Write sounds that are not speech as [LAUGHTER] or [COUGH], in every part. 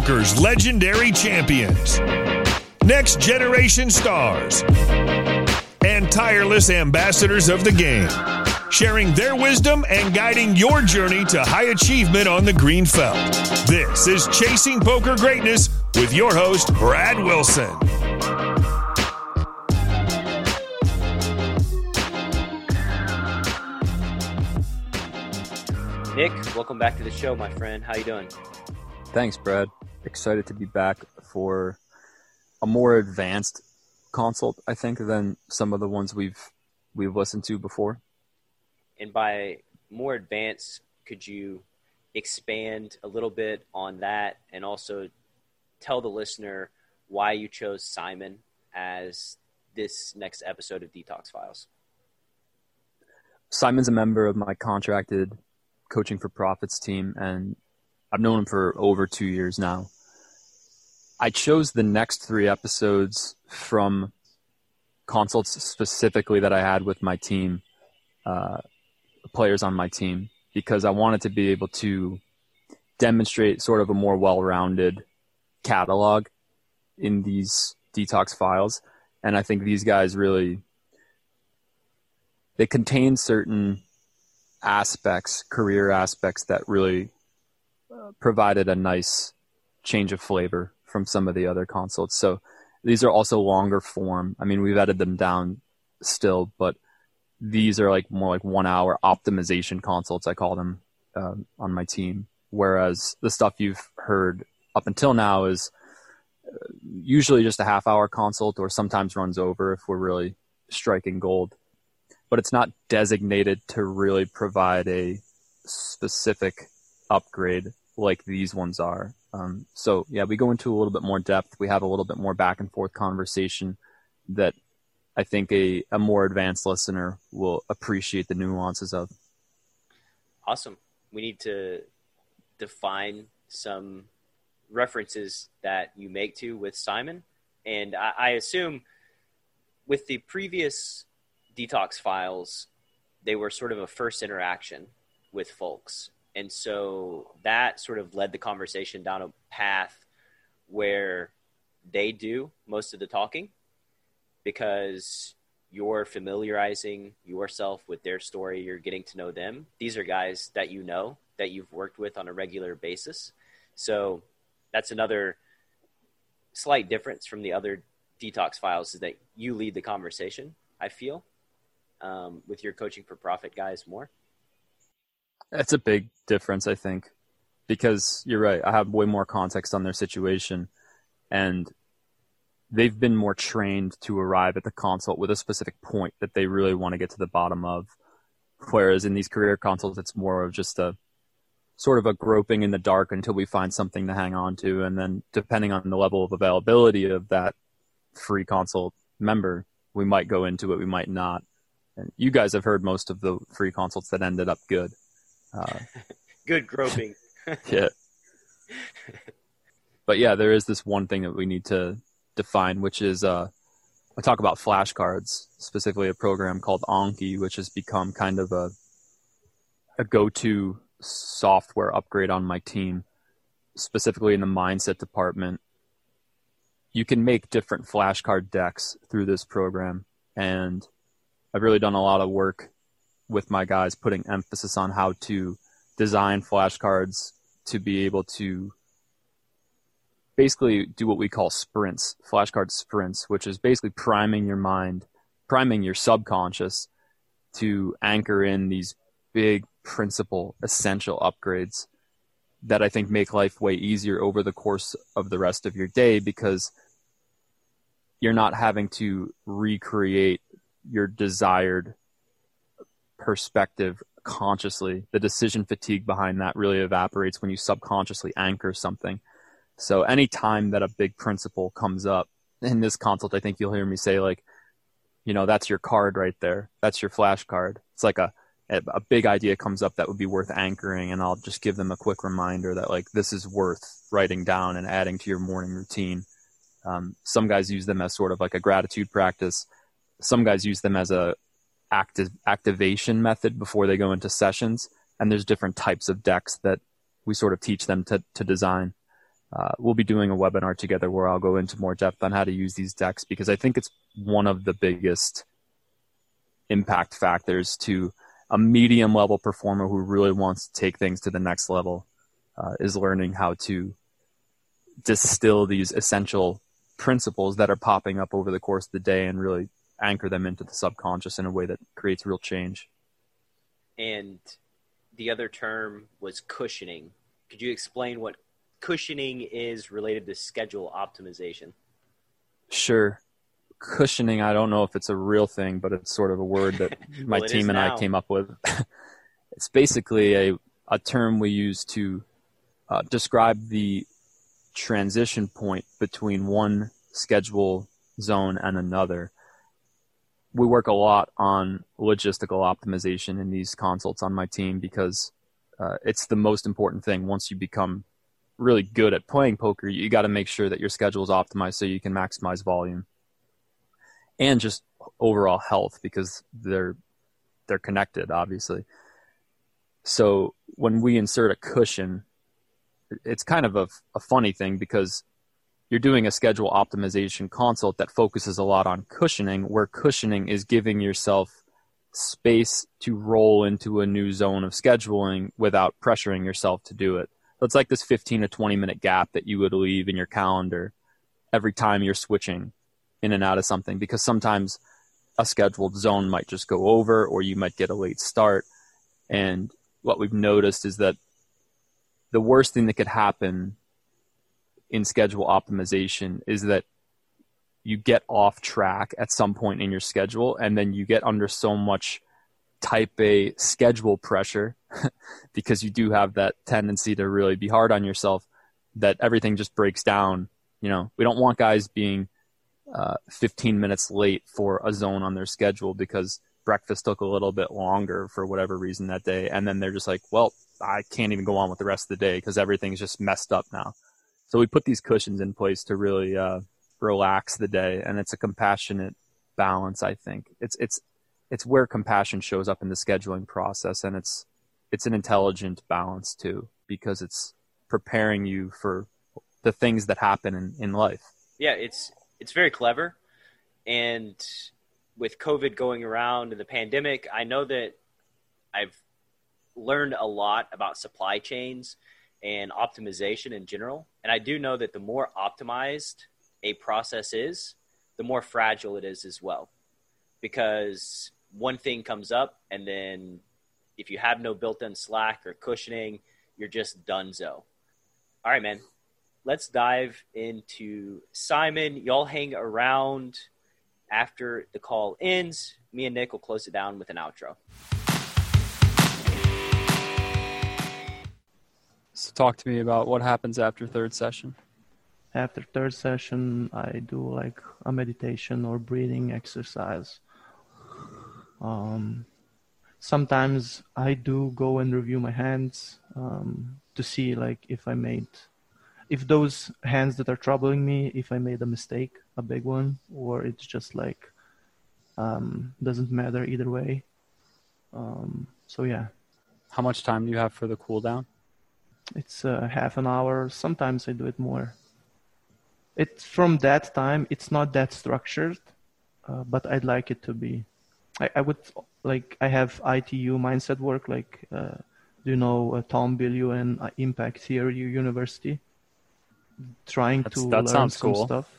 poker's legendary champions, next generation stars, and tireless ambassadors of the game, sharing their wisdom and guiding your journey to high achievement on the green felt. This is Chasing Poker Greatness with your host, Brad Wilson. Nick, welcome back to the show, my friend. How you doing? Thanks, Brad. Excited to be back for a more advanced consult, I think, than some of the ones we've we've listened to before. And by more advanced, could you expand a little bit on that and also tell the listener why you chose Simon as this next episode of Detox Files? Simon's a member of my contracted coaching for profits team and I've known him for over two years now. I chose the next three episodes from consults specifically that I had with my team, uh, players on my team, because I wanted to be able to demonstrate sort of a more well-rounded catalog in these detox files. And I think these guys really, they contain certain aspects, career aspects that really provided a nice change of flavor from some of the other consults. So these are also longer form. I mean, we've edited them down still, but these are like more like one hour optimization consults. I call them uh, on my team. Whereas the stuff you've heard up until now is uh, usually just a half hour consult or sometimes runs over if we're really striking gold but it's not designated to really provide a specific upgrade like these ones are. Um, so yeah, we go into a little bit more depth. We have a little bit more back and forth conversation that I think a, a more advanced listener will appreciate the nuances of. Awesome. We need to define some references that you make to with Simon. And I, I assume with the previous detox files, they were sort of a first interaction with folks. And so that sort of led the conversation down a path where they do most of the talking because you're familiarizing yourself with their story, you're getting to know them. These are guys that you know, that you've worked with on a regular basis. So that's another slight difference from the other detox files is that you lead the conversation, I feel um, with your coaching for profit guys more? That's a big difference, I think, because you're right. I have way more context on their situation, and they've been more trained to arrive at the consult with a specific point that they really want to get to the bottom of. Whereas in these career consults, it's more of just a sort of a groping in the dark until we find something to hang on to. And then depending on the level of availability of that free consult member, we might go into it, we might not. And you guys have heard most of the free consults that ended up good. Uh, [LAUGHS] good groping. [LAUGHS] yeah. But yeah, there is this one thing that we need to define, which is uh, I talk about flashcards, specifically a program called Anki, which has become kind of a a go-to software upgrade on my team, specifically in the mindset department. You can make different flashcard decks through this program, and I've really done a lot of work with my guys, putting emphasis on how to design flashcards to be able to basically do what we call sprints, flashcard sprints, which is basically priming your mind, priming your subconscious to anchor in these big principle essential upgrades that I think make life way easier over the course of the rest of your day because you're not having to recreate your desired perspective consciously. The decision fatigue behind that really evaporates when you subconsciously anchor something. So anytime that a big principle comes up in this consult, I think you'll hear me say like, you know, that's your card right there. That's your flashcard. It's like a, a big idea comes up that would be worth anchoring and I'll just give them a quick reminder that like this is worth writing down and adding to your morning routine. Um, some guys use them as sort of like a gratitude practice some guys use them as a active activation method before they go into sessions and there's different types of decks that we sort of teach them to, to design. Uh, we'll be doing a webinar together where I'll go into more depth on how to use these decks because I think it's one of the biggest impact factors to a medium level performer who really wants to take things to the next level uh, is learning how to distill these essential principles that are popping up over the course of the day and really anchor them into the subconscious in a way that creates real change. And the other term was cushioning. Could you explain what cushioning is related to schedule optimization? Sure. Cushioning, I don't know if it's a real thing, but it's sort of a word that [LAUGHS] my well, team and now. I came up with. [LAUGHS] it's basically a, a term we use to uh, describe the transition point between one schedule zone and another. We work a lot on logistical optimization in these consults on my team because uh, it's the most important thing once you become really good at playing poker, you got to make sure that your schedule is optimized so you can maximize volume and just overall health because they're they're connected, obviously. So when we insert a cushion, it's kind of a, a funny thing because you're doing a schedule optimization consult that focuses a lot on cushioning, where cushioning is giving yourself space to roll into a new zone of scheduling without pressuring yourself to do it. So it's like this 15 to 20 minute gap that you would leave in your calendar every time you're switching in and out of something because sometimes a scheduled zone might just go over or you might get a late start. And what we've noticed is that the worst thing that could happen in schedule optimization is that you get off track at some point in your schedule and then you get under so much type A schedule pressure [LAUGHS] because you do have that tendency to really be hard on yourself that everything just breaks down. You know, we don't want guys being uh, 15 minutes late for a zone on their schedule because breakfast took a little bit longer for whatever reason that day. And then they're just like, well, I can't even go on with the rest of the day because everything's just messed up now. So we put these cushions in place to really uh, relax the day, and it's a compassionate balance. I think it's it's it's where compassion shows up in the scheduling process, and it's it's an intelligent balance too because it's preparing you for the things that happen in, in life. Yeah, it's it's very clever, and with COVID going around and the pandemic, I know that I've learned a lot about supply chains and optimization in general. And I do know that the more optimized a process is, the more fragile it is as well. Because one thing comes up, and then if you have no built in slack or cushioning, you're just donezo. All right, man. Let's dive into Simon. Y'all hang around after the call ends. Me and Nick will close it down with an outro. So talk to me about what happens after third session. After third session, I do like a meditation or breathing exercise. Um, sometimes I do go and review my hands um, to see like if I made, if those hands that are troubling me, if I made a mistake, a big one, or it's just like um, doesn't matter either way. Um, so yeah. How much time do you have for the cool down? It's uh, half an hour. Sometimes I do it more. It's from that time. It's not that structured, uh, but I'd like it to be. I, I would like. I have ITU mindset work. Like, uh, do you know uh, Tom Bilyeu and uh, Impact Theory University? Trying That's, to that learn some cool. stuff.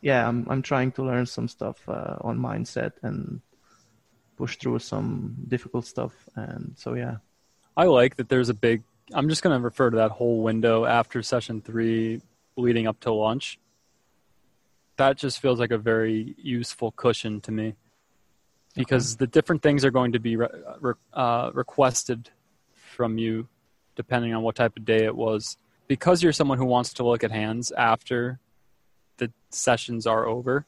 Yeah, I'm I'm trying to learn some stuff uh, on mindset and push through some difficult stuff. And so yeah. I like that there's a big. I'm just going to refer to that whole window after session three, leading up to launch. That just feels like a very useful cushion to me, because the different things are going to be re- re- uh, requested from you, depending on what type of day it was. Because you're someone who wants to look at hands after the sessions are over,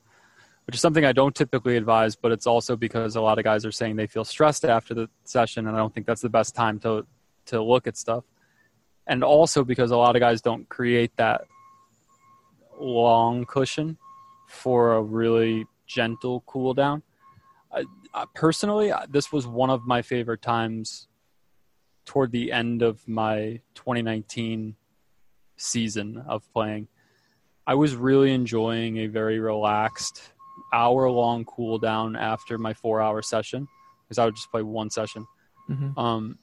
which is something I don't typically advise, but it's also because a lot of guys are saying they feel stressed after the session, and I don't think that's the best time to to look at stuff. And also because a lot of guys don't create that long cushion for a really gentle cool down. I, I, personally, this was one of my favorite times toward the end of my 2019 season of playing. I was really enjoying a very relaxed hour long cool down after my four hour session because I would just play one session. Mhm. Um,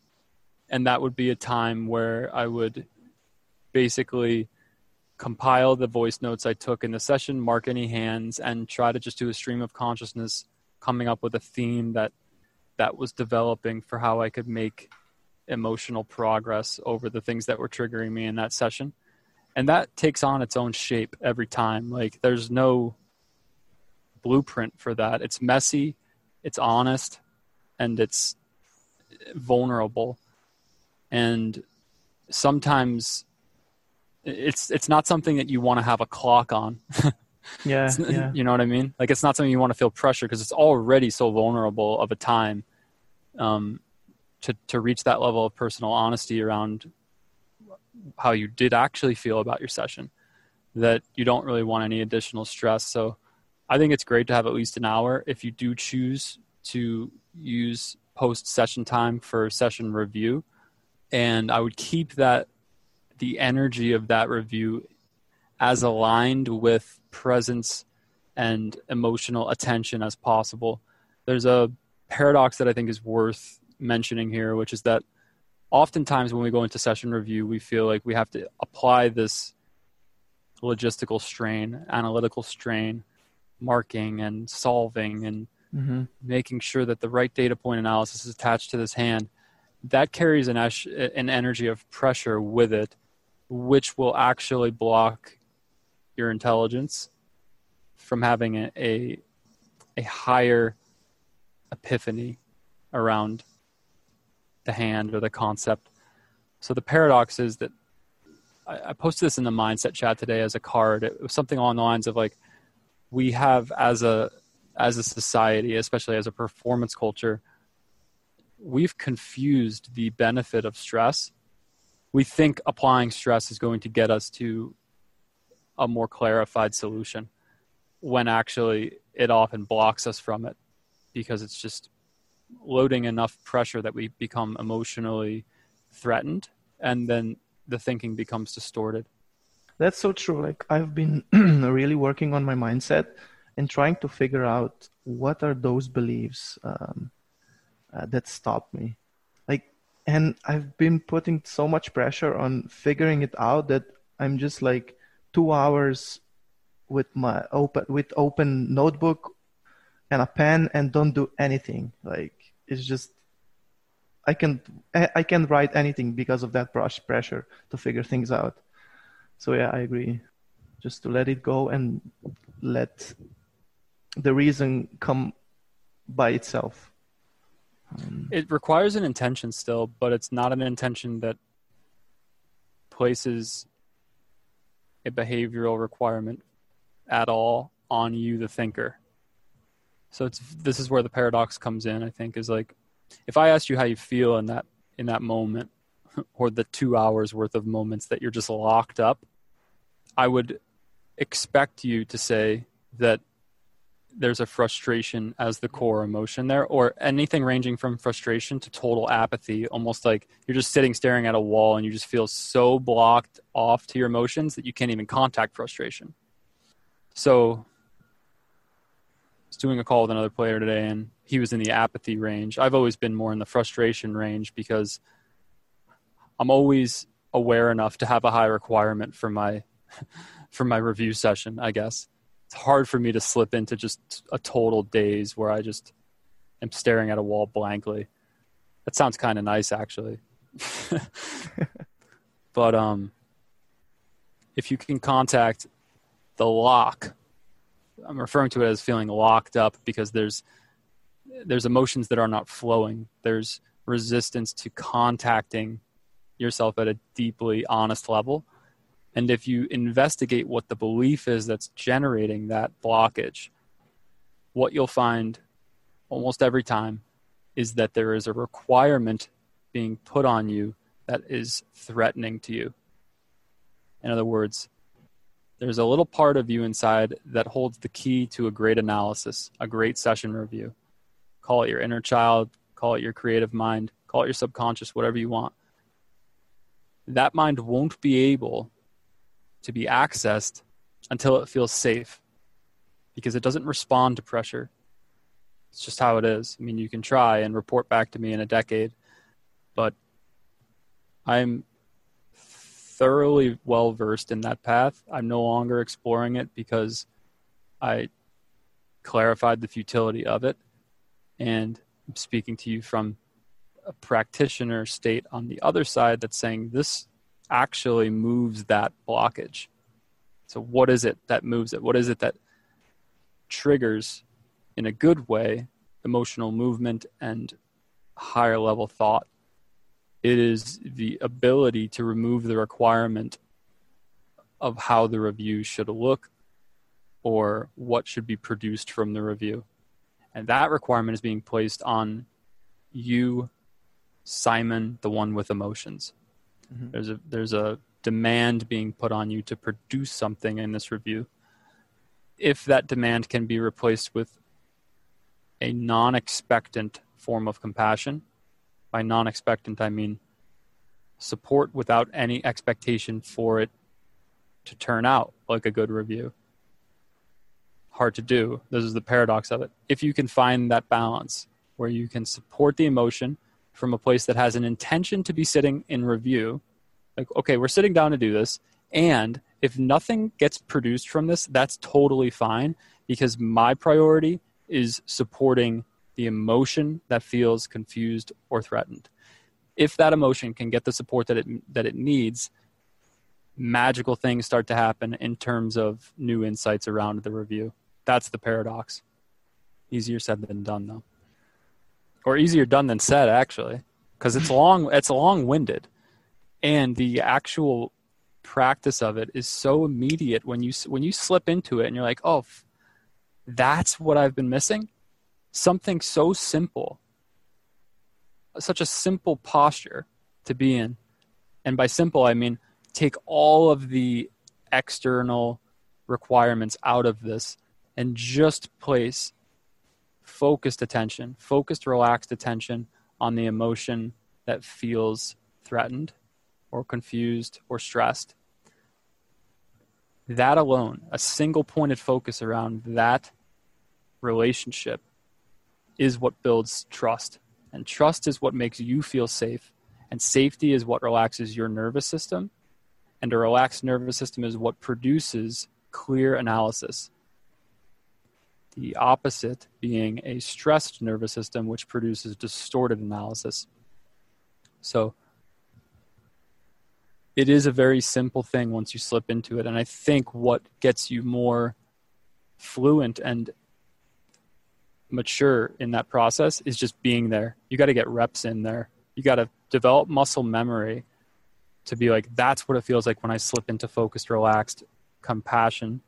and that would be a time where I would basically compile the voice notes I took in the session, mark any hands, and try to just do a stream of consciousness, coming up with a theme that that was developing for how I could make emotional progress over the things that were triggering me in that session. And that takes on its own shape every time. Like there's no blueprint for that. It's messy, it's honest, and it's vulnerable. And sometimes it's it's not something that you want to have a clock on. [LAUGHS] Yeah, yeah. You know what I mean? Like it's not something you want to feel pressure because it's already so vulnerable of a time um, to to reach that level of personal honesty around how you did actually feel about your session that you don't really want any additional stress. So I think it's great to have at least an hour if you do choose to use post session time for session review. And I would keep that the energy of that review as aligned with presence and emotional attention as possible. There's a paradox that I think is worth mentioning here, which is that oftentimes when we go into session review, we feel like we have to apply this logistical strain, analytical strain, marking and solving and hmm making sure that the right data point analysis is attached to this hand, that carries an, esh- an energy of pressure with it, which will actually block your intelligence from having a, a, a higher epiphany around the hand or the concept. So the paradox is that I, I posted this in the mindset chat today as a card. It was something along the lines of like, we have as a as a society, especially as a performance culture, we've confused the benefit of stress. We think applying stress is going to get us to a more clarified solution when actually it often blocks us from it because it's just loading enough pressure that we become emotionally threatened and then the thinking becomes distorted. That's so true. Like I've been [CLEARS THROAT] really working on my mindset and trying to figure out what are those beliefs um, uh, that stopped me. Like, and I've been putting so much pressure on figuring it out that I'm just like two hours with my open with open notebook and a pen and don't do anything. Like it's just I can I I can write anything because of that brush pressure to figure things out. So yeah, I agree. Just to let it go and let the reason come by itself. Um, It requires an intention still, but it's not an intention that places a behavioral requirement at all on you, the thinker. So it's this is where the paradox comes in. I think is like if I asked you how you feel in that in that moment, [LAUGHS] or the two hours worth of moments that you're just locked up, I would expect you to say that there's a frustration as the core emotion there, or anything ranging from frustration to total apathy, almost like you're just sitting staring at a wall and you just feel so blocked off to your emotions that you can't even contact frustration. So, I was doing a call with another player today, and he was in the apathy range. I've always been more in the frustration range because I'm always aware enough to have a high requirement for my [LAUGHS] for my review session, I guess it's hard for me to slip into just a total daze where I just am staring at a wall blankly. That sounds kind of nice, actually. [LAUGHS] but um, if you can contact the lock, I'm referring to it as feeling locked up because there's there's emotions that are not flowing. There's resistance to contacting yourself at a deeply honest level. And if you investigate what the belief is that's generating that blockage, what you'll find almost every time is that there is a requirement being put on you that is threatening to you. In other words, there's a little part of you inside that holds the key to a great analysis, a great session review. Call it your inner child, call it your creative mind, call it your subconscious, whatever you want. That mind won't be able to be accessed until it feels safe because it doesn't respond to pressure. It's just how it is. I mean, you can try and report back to me in a decade, but I'm thoroughly well versed in that path. I'm no longer exploring it because I clarified the futility of it. And I'm speaking to you from a practitioner state on the other side that's saying this actually moves that blockage. So, what is it that moves it? What is it that triggers, in a good way, emotional movement and higher level thought? It is the ability to remove the requirement of how the review should look or what should be produced from the review. And that requirement is being placed on you, Simon, the one with emotions. Mm-hmm. There's a there's a demand being put on you to produce something in this review. If that demand can be replaced with a non-expectant form of compassion, by non-expectant I mean support without any expectation for it to turn out like a good review hard to do. This is the paradox of it. If you can find that balance where you can support the emotion from a place that has an intention to be sitting in review, like, okay, we're sitting down to do this. And if nothing gets produced from this, that's totally fine because my priority is supporting the emotion that feels confused or threatened. If that emotion can get the support that it that it needs, magical things start to happen in terms of new insights around the review. That's the paradox. Easier said than done, though, or easier done than said, actually, because it's long. It's long-winded, and the actual practice of it is so immediate when you when you slip into it and you're like, oh, that's what I've been missing. Something so simple, such a simple posture to be in, and by simple I mean take all of the external requirements out of this and just place focused attention, focused, relaxed attention on the emotion that feels threatened or confused or stressed. That alone, a single pointed focus around that relationship, is what builds trust. And trust is what makes you feel safe. And safety is what relaxes your nervous system. And a relaxed nervous system is what produces clear analysis the opposite being a stressed nervous system, which produces distorted analysis. So it is a very simple thing once you slip into it. And I think what gets you more fluent and mature in that process is just being there. You got to get reps in there. You got to develop muscle memory to be like, that's what it feels like when I slip into focused, relaxed compassion.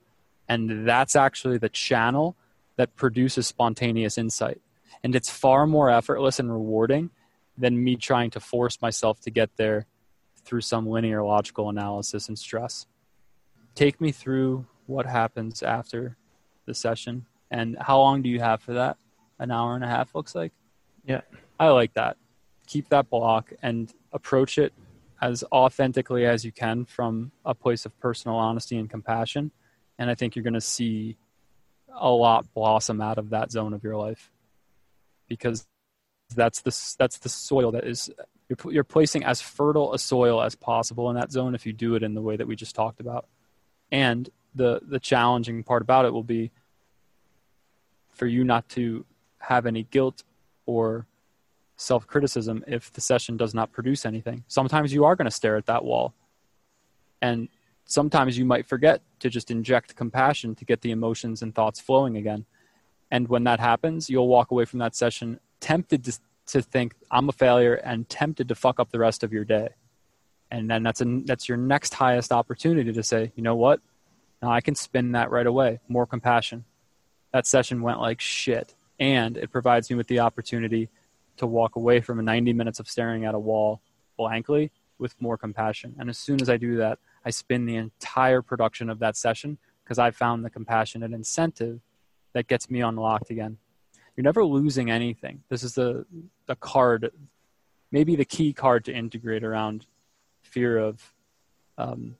And that's actually the channel that produces spontaneous insight. And it's far more effortless and rewarding than me trying to force myself to get there through some linear logical analysis and stress. Take me through what happens after the session and how long do you have for that? An hour and a half looks like? Yeah. I like that. Keep that block and approach it as authentically as you can from a place of personal honesty and compassion. And I think you're going to see a lot blossom out of that zone of your life because that's the that's the soil that is you're, you're placing as fertile a soil as possible in that zone if you do it in the way that we just talked about. And the the challenging part about it will be for you not to have any guilt or self criticism if the session does not produce anything. Sometimes you are going to stare at that wall. And sometimes you might forget to just inject compassion to get the emotions and thoughts flowing again. And when that happens, you'll walk away from that session tempted to, to think, I'm a failure, and tempted to fuck up the rest of your day. And then that's, a, that's your next highest opportunity to say, you know what? Now I can spin that right away. More compassion. That session went like shit. And it provides me with the opportunity to walk away from 90 minutes of staring at a wall blankly with more compassion. And as soon as I do that, I spin the entire production of that session because I found the compassionate incentive that gets me unlocked again. You're never losing anything. This is the the card, maybe the key card to integrate around fear of um,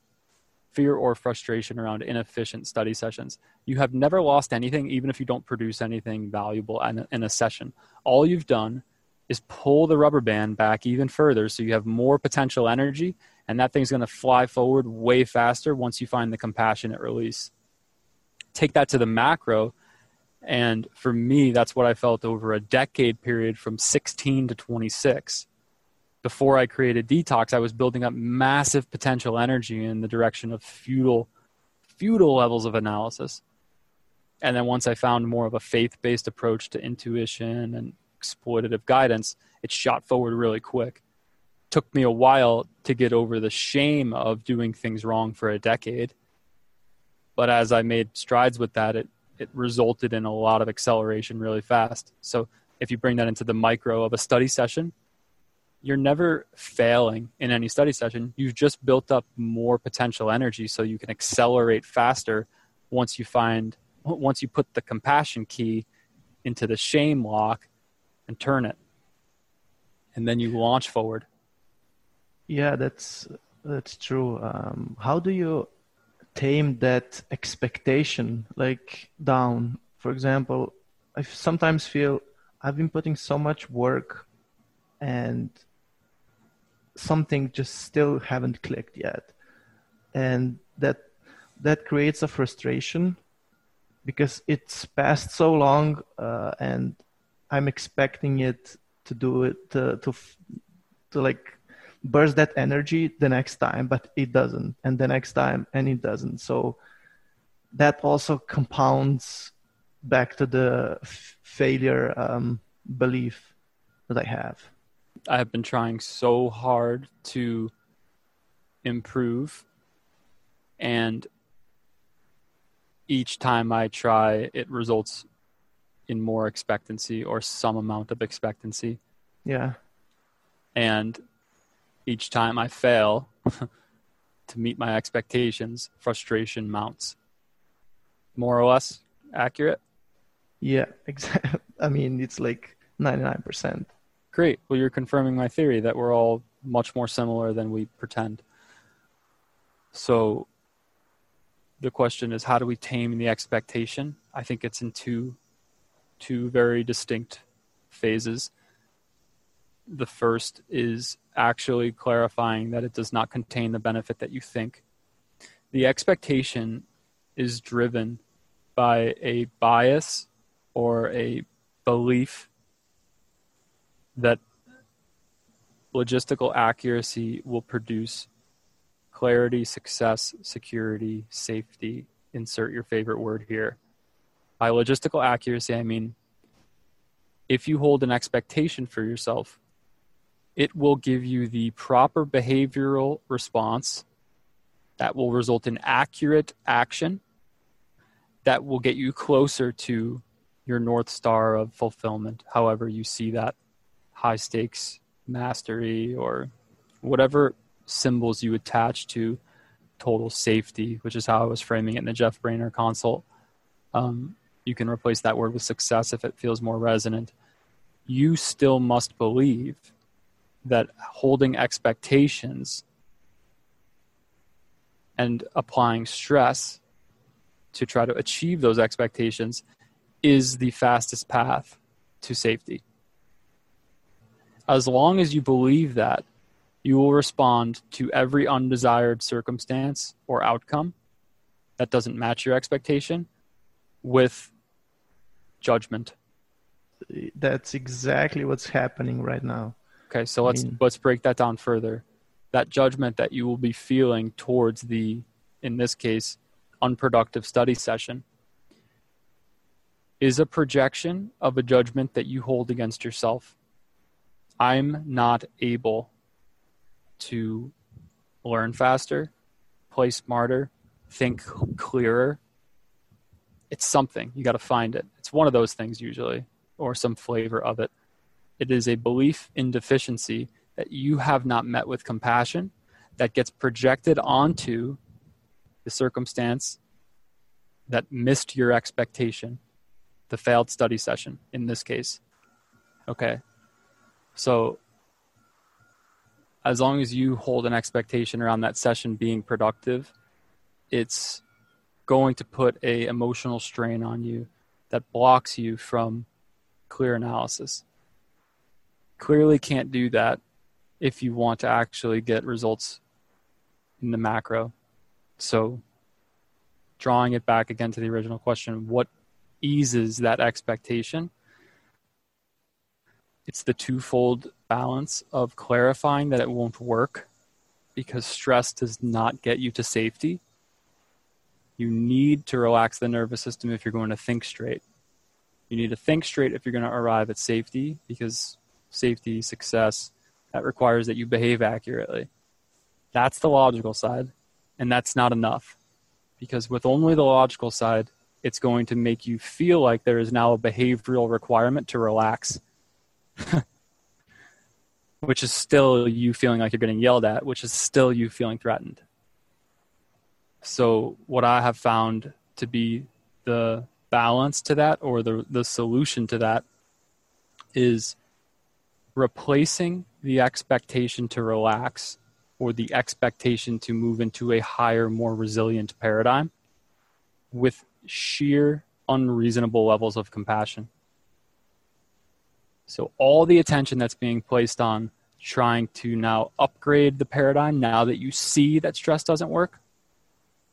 fear or frustration around inefficient study sessions. You have never lost anything, even if you don't produce anything valuable in a, in a session. All you've done is pull the rubber band back even further so you have more potential energy, and that thing's going to fly forward way faster once you find the compassionate release. Take that to the macro, and for me, that's what I felt over a decade period from 16 to 26 before I created Detox, I was building up massive potential energy in the direction of futile, futile levels of analysis. And then once I found more of a faith based approach to intuition and exploitative guidance, it shot forward really quick. Took me a while to get over the shame of doing things wrong for a decade. But as I made strides with that, it, it resulted in a lot of acceleration really fast. So if you bring that into the micro of a study session, you're never failing in any study session. You've just built up more potential energy so you can accelerate faster once you find once you put the compassion key into the shame lock and turn it. And then you launch forward. Yeah, that's that's true. Um, how do you tame that expectation like down? For example, I sometimes feel I've been putting so much work and something just still haven't clicked yet and that that creates a frustration because it's passed so long uh, and i'm expecting it to do it to, to to like burst that energy the next time but it doesn't and the next time and it doesn't so that also compounds back to the f- failure um, belief that i have I have been trying so hard to improve and each time I try it results in more expectancy or some amount of expectancy. Yeah. And each time I fail [LAUGHS] to meet my expectations, frustration mounts. More or less accurate? Yeah, [LAUGHS] exactly. I mean, it's like 99%. Great. Well, you're confirming my theory that we're all much more similar than we pretend. So the question is how do we tame the expectation? I think it's in two two very distinct phases. The first is actually clarifying that it does not contain the benefit that you think. The expectation is driven by a bias or a belief that logistical accuracy will produce clarity, success, security, safety. Insert your favorite word here. By logistical accuracy, I mean if you hold an expectation for yourself, it will give you the proper behavioral response that will result in accurate action that will get you closer to your North Star of fulfillment, however you see that high stakes mastery or whatever symbols you attach to total safety, which is how I was framing it in the Jeff Brainer consult. Um, you can replace that word with success if it feels more resonant. You still must believe that holding expectations and applying stress to try to achieve those expectations is the fastest path to safety. As long as you believe that, you will respond to every undesired circumstance or outcome that doesn't match your expectation with judgment. That's exactly what's happening right now. Okay, so let's I mean, let's break that down further. That judgment that you will be feeling towards the in this case unproductive study session is a projection of a judgment that you hold against yourself. I'm not able to learn faster, play smarter, think clearer. It's something. You got to find it. It's one of those things usually, or some flavor of it. It is a belief in deficiency that you have not met with compassion that gets projected onto the circumstance that missed your expectation, the failed study session in this case. Okay, so as long as you hold an expectation around that session being productive, it's going to put a emotional strain on you that blocks you from clear analysis. Clearly can't do that if you want to actually get results in the macro. So drawing it back again to the original question, what eases that expectation? It's the twofold balance of clarifying that it won't work because stress does not get you to safety. You need to relax the nervous system if you're going to think straight. You need to think straight if you're going to arrive at safety because safety, success, that requires that you behave accurately. That's the logical side, and that's not enough because with only the logical side, it's going to make you feel like there is now a behavioral requirement to relax. [LAUGHS] which is still you feeling like you're getting yelled at, which is still you feeling threatened. So, what I have found to be the balance to that or the, the solution to that is replacing the expectation to relax or the expectation to move into a higher, more resilient paradigm with sheer unreasonable levels of compassion. So, all the attention that's being placed on trying to now upgrade the paradigm now that you see that stress doesn't work,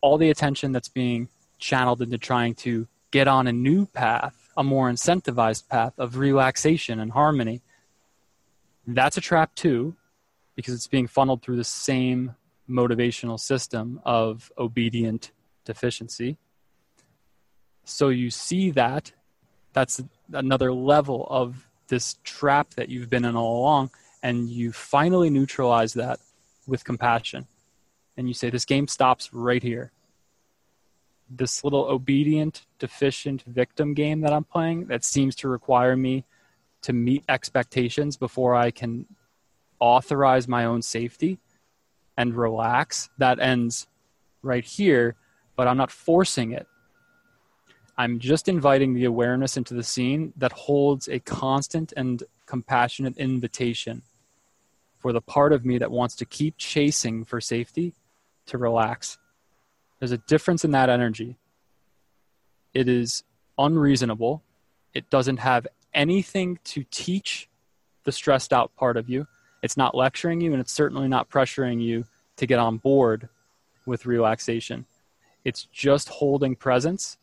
all the attention that's being channeled into trying to get on a new path, a more incentivized path of relaxation and harmony, that's a trap too, because it's being funneled through the same motivational system of obedient deficiency. So you see that, that's another level of this trap that you've been in all along, and you finally neutralize that with compassion. And you say, This game stops right here. This little obedient, deficient victim game that I'm playing that seems to require me to meet expectations before I can authorize my own safety and relax, that ends right here, but I'm not forcing it. I'm just inviting the awareness into the scene that holds a constant and compassionate invitation for the part of me that wants to keep chasing for safety to relax. There's a difference in that energy. It is unreasonable. It doesn't have anything to teach the stressed out part of you. It's not lecturing you, and it's certainly not pressuring you to get on board with relaxation. It's just holding presence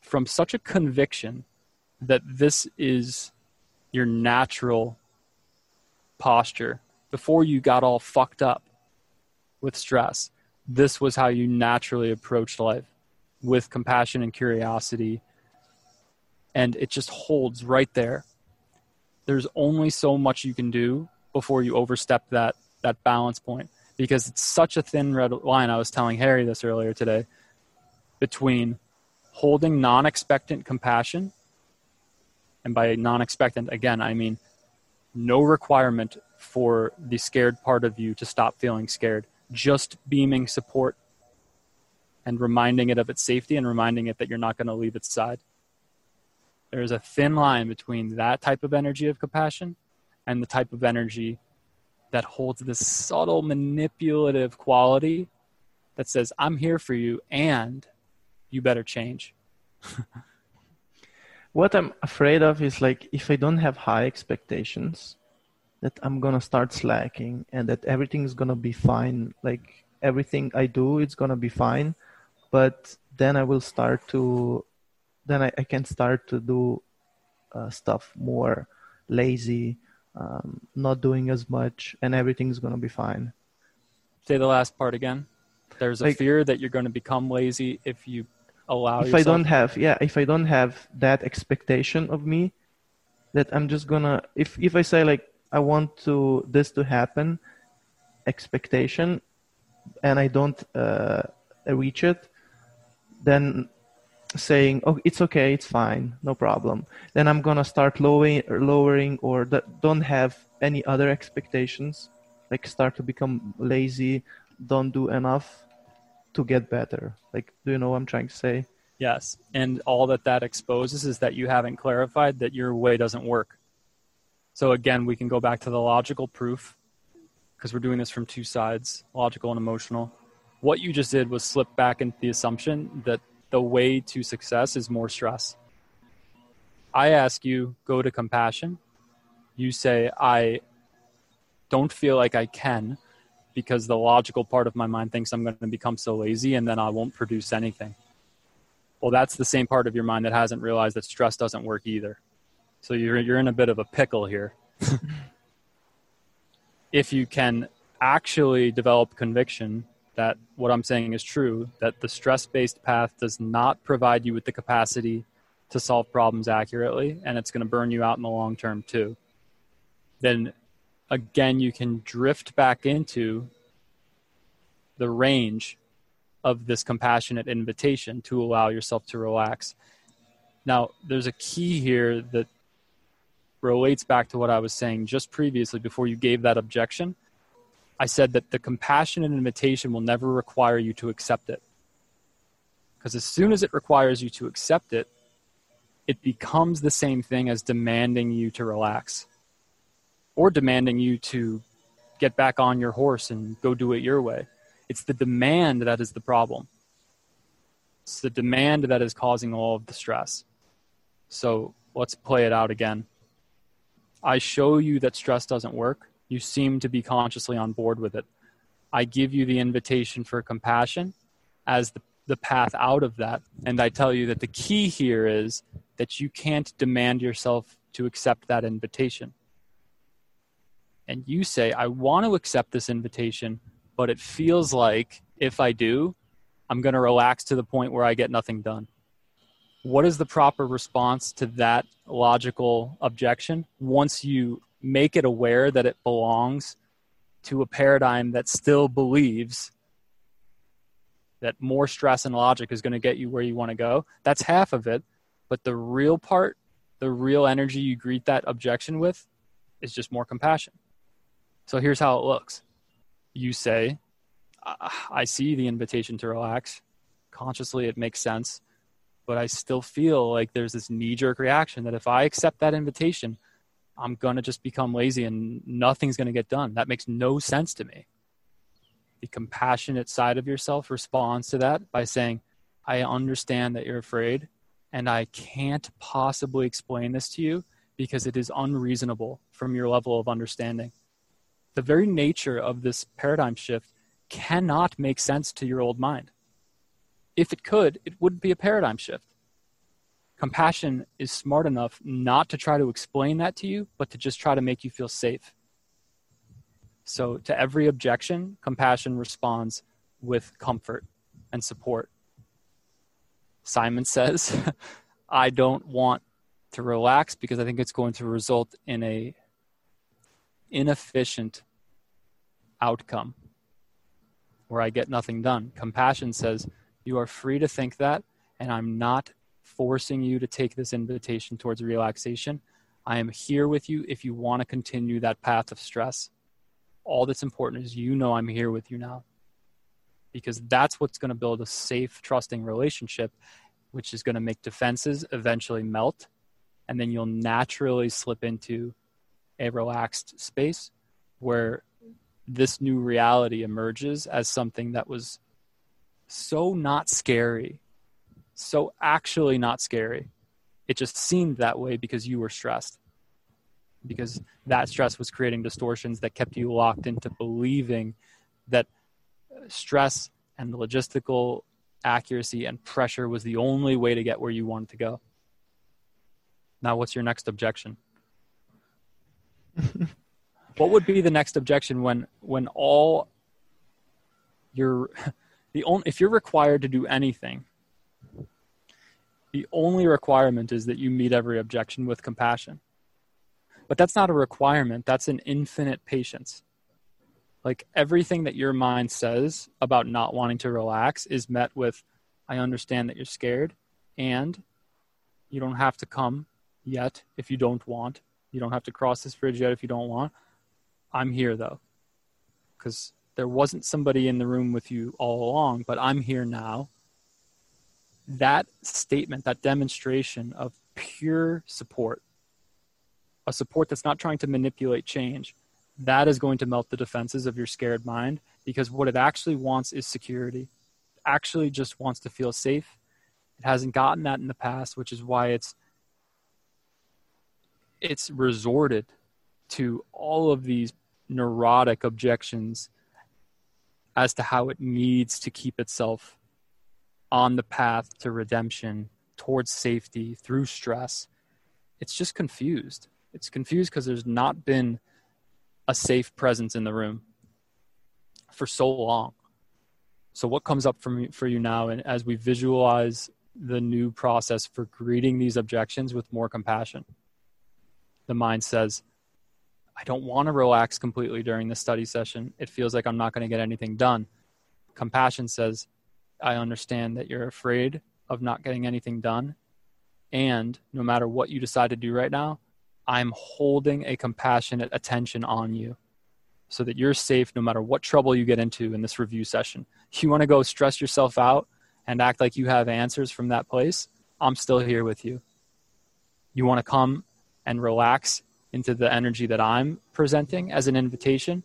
from such a conviction that this is your natural posture before you got all fucked up with stress. This was how you naturally approached life with compassion and curiosity. And it just holds right there. There's only so much you can do before you overstep that, that balance point because it's such a thin red line. I was telling Harry this earlier today between holding non expectant compassion. And by non expectant, again, I mean no requirement for the scared part of you to stop feeling scared, just beaming support and reminding it of its safety and reminding it that you're not going to leave its side. There's a thin line between that type of energy of compassion and the type of energy that holds this subtle manipulative quality that says, I'm here for you and you better change. [LAUGHS] what I'm afraid of is like if I don't have high expectations, that I'm gonna start slacking and that everything is gonna be fine. Like everything I do, it's gonna be fine. But then I will start to, then I, I can start to do uh, stuff more lazy, um, not doing as much, and everything's gonna be fine. Say the last part again. There's a like, fear that you're going to become lazy if you allow if yourself? i don't have yeah if i don't have that expectation of me that i'm just gonna if if i say like i want to this to happen expectation and i don't uh, reach it then saying oh it's okay it's fine no problem then i'm gonna start lowering or lowering or don't have any other expectations like start to become lazy don't do enough to get better. Like, do you know what I'm trying to say? Yes. And all that that exposes is that you haven't clarified that your way doesn't work. So, again, we can go back to the logical proof because we're doing this from two sides logical and emotional. what you just did was slip back into the assumption that the way to success is more stress. I ask you, go to compassion. You say, I don't feel like I can because the logical part of my mind thinks I'm going to become so lazy and then I won't produce anything. Well, that's the same part of your mind that hasn't realized that stress doesn't work either. So you're, you're in a bit of a pickle here. [LAUGHS] if you can actually develop conviction that what I'm saying is true, that the stress based path does not provide you with the capacity to solve problems accurately, and it's going to burn you out in the long term too, then again, you can drift back into the range of this compassionate invitation to allow yourself to relax. Now, there's a key here that relates back to what I was saying just previously before you gave that objection. I said that the compassionate invitation will never require you to accept it. Because as soon as it requires you to accept it, it becomes the same thing as demanding you to relax or demanding you to get back on your horse and go do it your way. It's the demand that is the problem. It's the demand that is causing all of the stress. So let's play it out again. I show you that stress doesn't work. You seem to be consciously on board with it. I give you the invitation for compassion as the, the path out of that. And I tell you that the key here is that you can't demand yourself to accept that invitation. And you say, I want to accept this invitation, but it feels like if I do, I'm going to relax to the point where I get nothing done what is the proper response to that logical objection once you make it aware that it belongs to a paradigm that still believes that more stress and logic is going to get you where you want to go. That's half of it but the real part the real energy you greet that objection with is just more compassion. So here's how it looks. You say i see the invitation to relax. Consciously it makes sense but I still feel like there's this knee jerk reaction that if I accept that invitation, I'm going to just become lazy and nothing's going to get done. That makes no sense to me. The compassionate side of yourself responds to that by saying, I understand that you're afraid and I can't possibly explain this to you because it is unreasonable from your level of understanding. The very nature of this paradigm shift cannot make sense to your old mind if it could, it wouldn't be a paradigm shift. Compassion is smart enough not to try to explain that to you, but to just try to make you feel safe. So, to every objection, compassion responds with comfort and support. Simon says, [LAUGHS] I don't want to relax because I think it's going to result in a inefficient outcome where I get nothing done. Compassion says, you are free to think that, and I'm not forcing you to take this invitation towards relaxation. I am here with you if you want to continue that path of stress. All that's important is you know I'm here with you now. Because that's what's going to build a safe, trusting relationship, which is going to make defenses eventually melt. And then you'll naturally slip into a relaxed space where this new reality emerges as something that was so not scary, so actually not scary. It just seemed that way because you were stressed. Because that stress was creating distortions that kept you locked into believing that stress and logistical accuracy and pressure was the only way to get where you wanted to go. Now, what's your next objection? [LAUGHS] what would be the next objection when when all your [LAUGHS] the only if you're required to do anything the only requirement is that you meet every objection with compassion. But that's not a requirement. That's an infinite patience. Like everything that your mind says about not wanting to relax is met with i understand that you're scared and you don't have to come yet if you don't want. You don't have to cross this bridge yet if you don't want. I'm here though because there wasn't somebody in the room with you all along, but I'm here now. That statement, that demonstration of pure support, a support that's not trying to manipulate change, that is going to melt the defenses of your scared mind because what it actually wants is security. It actually just wants to feel safe. It hasn't gotten that in the past, which is why it's it's resorted to all of these neurotic objections as to how it needs to keep itself on the path to redemption towards safety through stress. It's just confused. It's confused because there's not been a safe presence in the room for so long. So, what comes up for, me, for you now, and as we visualize the new process for greeting these objections with more compassion? The mind says, I don't want to relax completely during the study session. It feels like I'm not going to get anything done. Compassion says, I understand that you're afraid of not getting anything done. And no matter what you decide to do right now, I'm holding a compassionate attention on you so that you're safe no matter what trouble you get into in this review session. You want to go stress yourself out and act like you have answers from that place. I'm still here with you. You want to come and relax into the energy that I'm presenting as an invitation.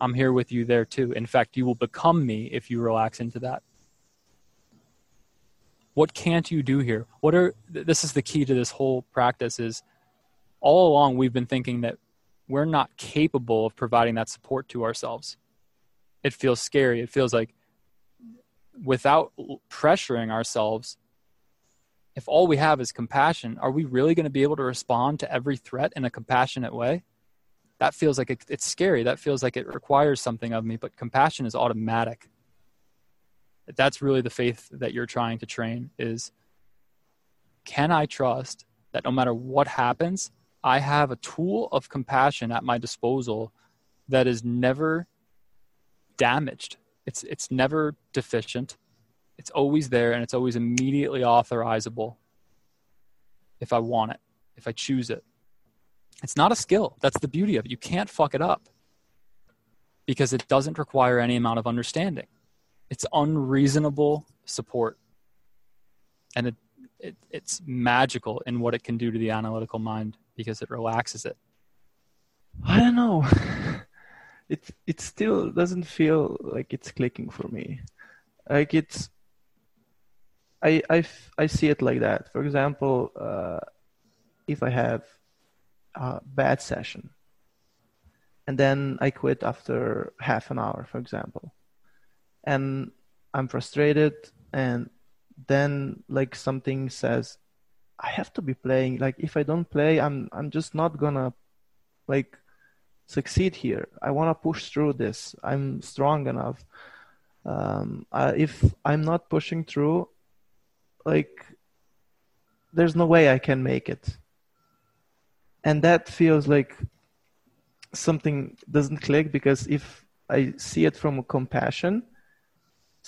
I'm here with you there too. In fact, you will become me if you relax into that. What can't you do here? What are this is the key to this whole practice is all along we've been thinking that we're not capable of providing that support to ourselves. It feels scary. It feels like without pressuring ourselves, if all we have is compassion, are we really going to be able to respond to every threat in a compassionate way? That feels like it's scary. That feels like it requires something of me, but compassion is automatic that's really the faith that you're trying to train is can I trust that no matter what happens, I have a tool of compassion at my disposal that is never damaged. It's it's never deficient. It's always there and it's always immediately authorizable if I want it, if I choose it. It's not a skill. That's the beauty of it. You can't fuck it up because it doesn't require any amount of understanding. It's unreasonable support. And it, it, it's magical in what it can do to the analytical mind because it relaxes it. I don't know. [LAUGHS] It it still doesn't feel like it's clicking for me. Like it's i i, I see it like that. For example uh, if i have a bad session. And then i quit after half an hour for example. And I'm frustrated and then like something says I have to be playing. Like if I don't play I'm I'm just not gonna like succeed here. I want to push through this. I'm strong enough. Um, uh, if I'm not pushing through like there's no way I can make it and that feels like something doesn't click because if I see it from compassion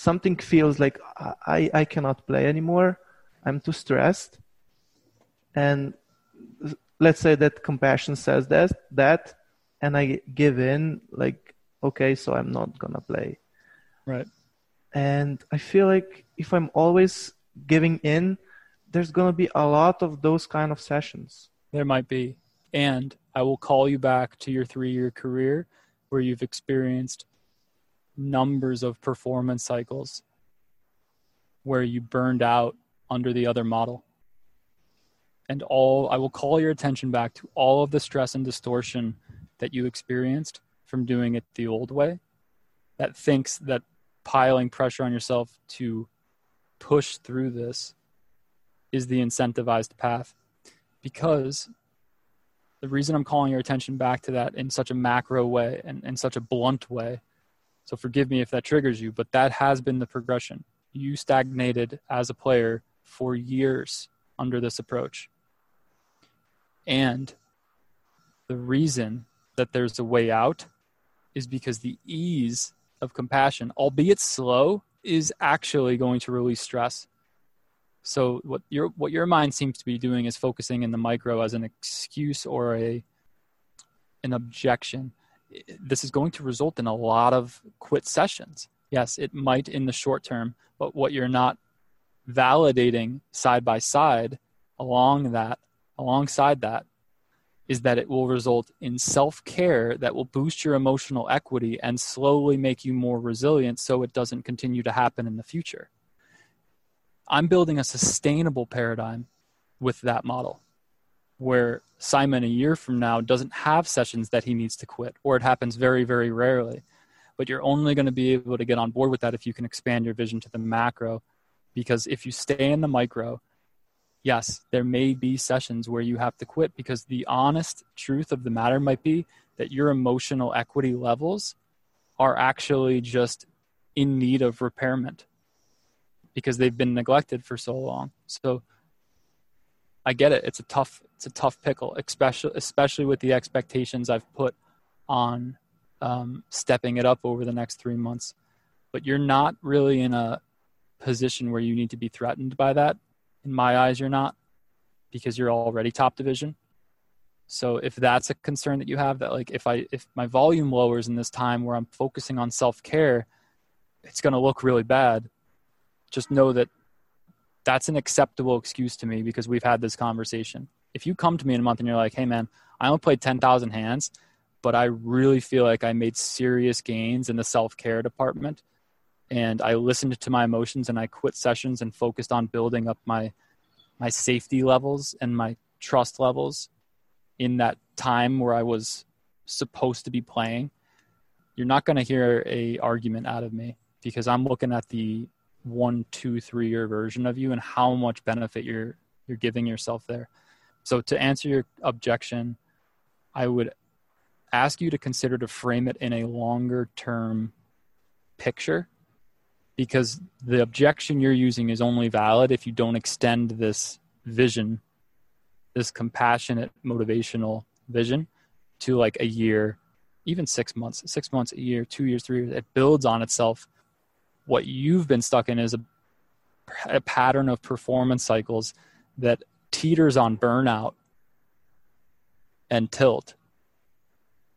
something feels like I, I cannot play anymore. I'm too stressed. And let's say that compassion says that, that, and I give in, like, okay, so I'm not gonna play. Right. And I feel like if I'm always giving in, there's gonna be a lot of those kind of sessions. There might be. And I will call you back to your three year career where you've experienced numbers of performance cycles where you burned out under the other model. And all I will call your attention back to all of the stress and distortion that you experienced from doing it the old way that thinks that piling pressure on yourself to push through this is the incentivized path because the reason I'm calling your attention back to that in such a macro way and in such a blunt way so forgive me if that triggers you, but that has been the progression. You stagnated as a player for years under this approach. And the reason that there's a way out is because the ease of compassion, albeit slow, is actually going to release stress. So what your what your mind seems to be doing is focusing in the micro as an excuse or a an objection this is going to result in a lot of quit sessions. Yes, it might in the short term, but what you're not validating side by side along that, alongside that, is that it will result in self care that will boost your emotional equity and slowly make you more resilient so it doesn't continue to happen in the future. I'm building a sustainable paradigm with that model where Simon a year from now doesn't have sessions that he needs to quit, or it happens very, very rarely. But you're only going to be able to get on board with that if you can expand your vision to the macro. Because if you stay in the micro, yes, there may be sessions where you have to quit because the honest truth of the matter might be that your emotional equity levels are actually just in need of repairment because they've been neglected for so long. So I get it. It's a tough it's a tough pickle, especially especially with the expectations I've put on um, stepping it up over the next three months. But you're not really in a position where you need to be threatened by that in my eyes, you're not because you're already top division. So if that's a concern that you have, that like if I if my volume lowers in this time where I'm focusing on self care, it's going to look really bad. Just know that that's an acceptable excuse to me because we've had this conversation. If you come to me in a month and you're like, "Hey man, I only played ten thousand hands, but I really feel like I made serious gains in the self care department and I listened to my emotions and I quit sessions and focused on building up my my safety levels and my trust levels in that time where I was supposed to be playing. You're not going to hear a argument out of me because I'm looking at the one, two, three year version of you and how much benefit you're you're giving yourself there. So to answer your objection, I would ask you to consider to frame it in a longer term picture because the objection you're using is only valid if you don't extend this vision, this compassionate, motivational vision to like a year, even six months, six months, a year, two years, three years. It builds on itself. What you've been stuck in is a, a pattern of performance cycles that teeters on burnout and tilt,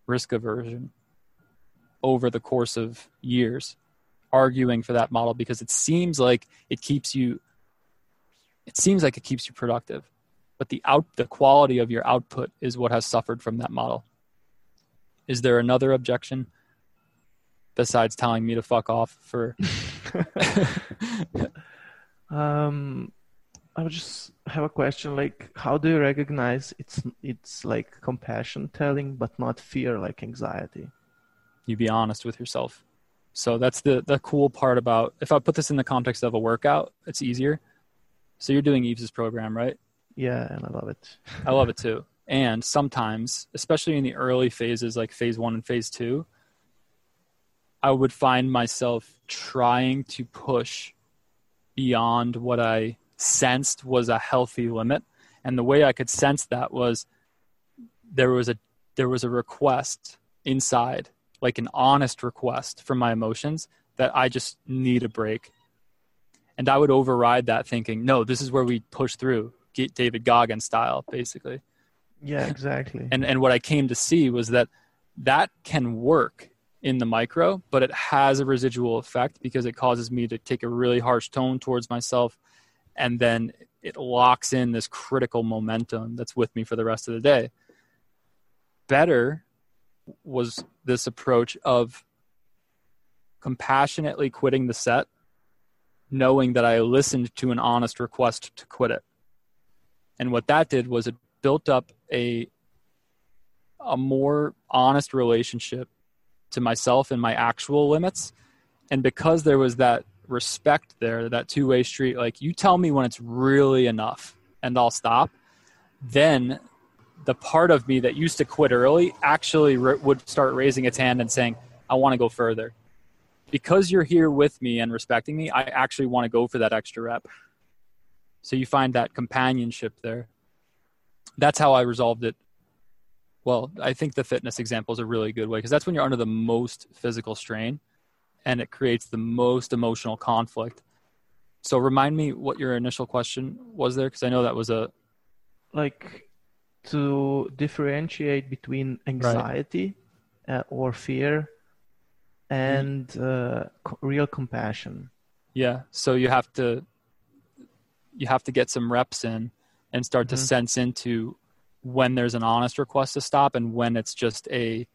risk aversion over the course of years arguing for that model because it seems like it keeps you it seems like it keeps you productive but the out the quality of your output is what has suffered from that model. Is there another objection besides telling me to fuck off for [LAUGHS] um i would just have a question like how do you recognize it's it's like compassion telling but not fear like anxiety you be honest with yourself so that's the the cool part about if I put this in the context of a workout, it's easier. So you're doing eve's program, right? Yeah, and I love it. I love it too. And sometimes, especially in the early phases like phase 1 and phase 2, I would find myself trying to push beyond what I sensed was a healthy limit. And the way I could sense that was there was a there was a request inside like an honest request from my emotions that I just need a break. And I would override that thinking, no, this is where we push through, get David Goggins style, basically. Yeah, exactly. and and what I came to see was that that can work in the micro, but it has a residual effect because it causes me to take a really harsh tone towards myself and then it locks in this critical momentum that's with me for the rest of the day. Better was this approach of compassionately quitting the set, knowing that I listened to an honest request to quit it. And what that did was it built up a a more honest relationship to myself and my actual limits. And because there was that respect there, that two way street, like you tell me when it's really enough and I'll stop, then the part of me that used to quit early actually would start raising its hand and saying, I want to go further. Because you're here with me and respecting me, I actually want to go for that extra rep. So you find that companionship there. That's how I resolved it. Well, I think the fitness example is a really good way because that's when you're under the most physical strain and it creates the most emotional conflict. So remind me what your initial question was there because I know that was a like to differentiate between anxiety right. uh, or fear and uh, co- real compassion. Yeah, so you have to you have to get some reps in and start mm-hmm. to sense into when there's an honest request to stop and when it's just a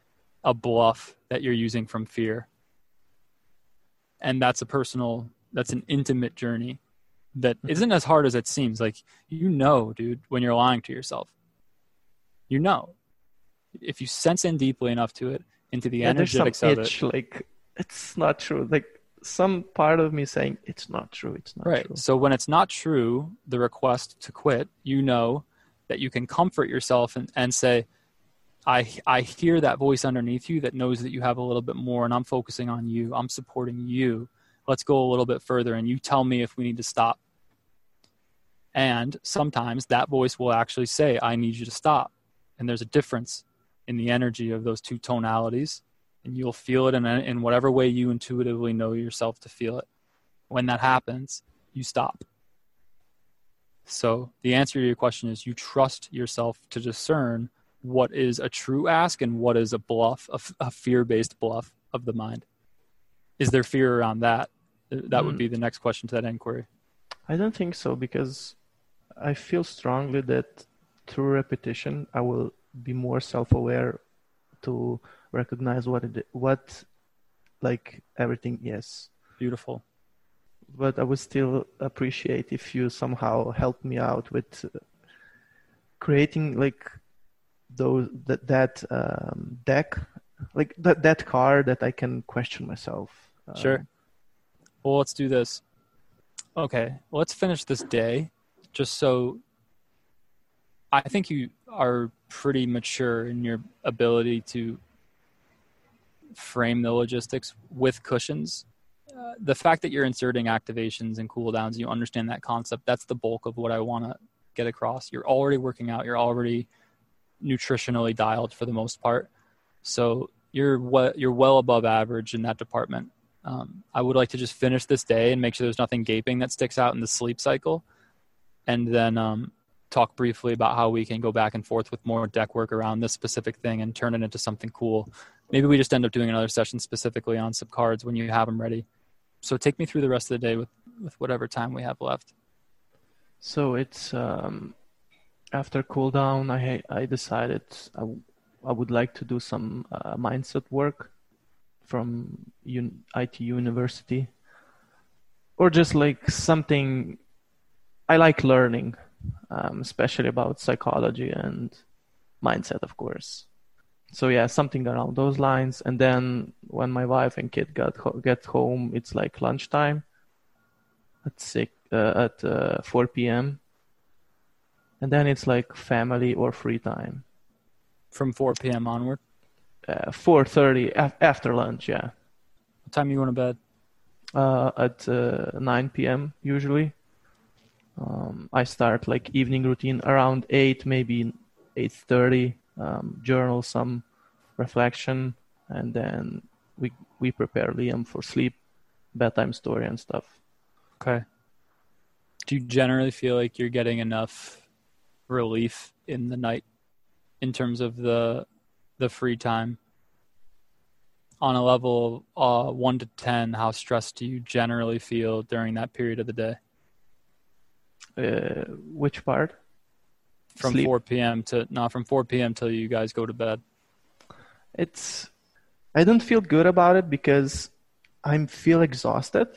a bluff that you're using from fear. And that's a personal that's an intimate journey that Mhm. isn't as hard as it seems. Like you know, dude, when you're lying to yourself. You know. If you sense in deeply enough to it, into the Yeah, there's some energetics of it. itch, like it's not true. Like some part of me saying it's not true. It's not Right. true. So when it's not true, the request to quit, you know that you can comfort yourself and, and say, I I hear that voice underneath you that knows that you have a little bit more and I'm focusing on you. I'm supporting you. Let's go a little bit further and you tell me if we need to stop. And sometimes that voice will actually say, I need you to stop. And there's a difference in the energy of those two tonalities. And you'll feel it in, in whatever way you intuitively know yourself to feel it. When that happens, you stop. So the answer to your question is you trust yourself to discern what is a true ask and what is a bluff, a, f- a fear-based bluff of the mind. Is there fear around that? That would Mm. be the next question to that inquiry. I don't think so because I feel strongly that through repetition I will be more self-aware to recognize what it what like everything is. Beautiful. But I would still appreciate if you somehow help me out with uh, creating like those that that um, deck like that that card that I can question myself. Um, Sure. Well, let's do this. Okay, let's finish this day just so I think you are pretty mature in your ability to frame the logistics with cushions. The fact that you're inserting activations and cooldowns, you understand that concept. That's the bulk of what I want to get across. You're already working out. You're already nutritionally dialed for the most part. So you're what you're well above average in that department. Um, I would like to just finish this day and make sure there's nothing gaping that sticks out in the sleep cycle, and then um, talk briefly about how we can go back and forth with more deck work around this specific thing and turn it into something cool. Maybe we just end up doing another session specifically on some cards when you have them ready. So take me through the rest of the day with, with whatever time we have left. So it's um, after cooldown. I I decided I, w- I would like to do some uh, mindset work from un- IT University, or just like something I like learning, um, especially about psychology and mindset, of course. So yeah, something around those lines. And then when my wife and kid got ho- get home, it's like lunchtime at six uh, at uh, 4 p.m. And then it's like family or free time. From 4 p.m. onward. Uh, 4:30 af- after lunch, yeah. What time you going to bed? Uh, at uh, 9 p.m. usually. Um, I start like evening routine around 8, maybe 8:30. Um, journal some reflection, and then we we prepare Liam for sleep, bedtime story and stuff. Okay. Do you generally feel like you're getting enough relief in the night in terms of the the free time? On a level of uh, one to ten, how stressed do you generally feel during that period of the day? Uh, which part? From Sleep. 4 p.m. to not from 4 p.m. till you guys go to bed. It's I don't feel good about it because I feel exhausted,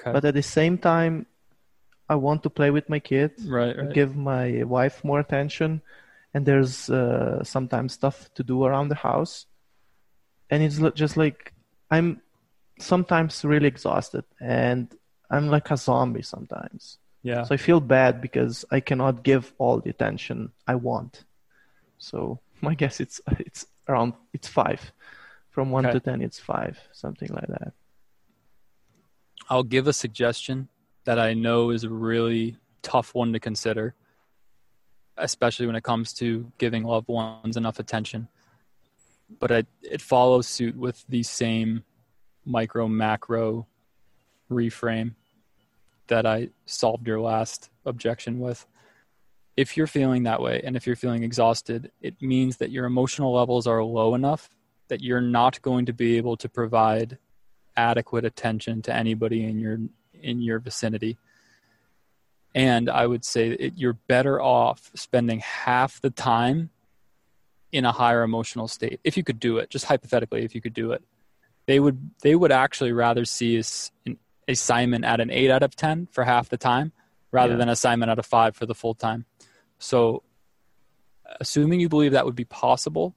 Okay. but at the same time, I want to play with my kids, right, right. give my wife more attention, and there's uh, sometimes stuff to do around the house, and it's just like I'm sometimes really exhausted, and I'm like a zombie sometimes. Yeah. So I feel bad because I cannot give all the attention I want. So [LAUGHS] my guess it's it's around it's five. From one Okay. to ten it's five, something like that. I'll give a suggestion that I know is a really tough one to consider, especially when it comes to giving loved ones enough attention. But it, it follows suit with the same micro macro reframe that I solved your last objection with. If you're feeling that way and if you're feeling exhausted, it means that your emotional levels are low enough that you're not going to be able to provide adequate attention to anybody in your in your vicinity. And I would say it, you're better off spending half the time in a higher emotional state, if you could do it, just hypothetically, if you could do it, they would they would actually rather see an assignment at an eight out of ten for half the time, rather yeah. than assignment out of five for the full time. So, assuming you believe that would be possible,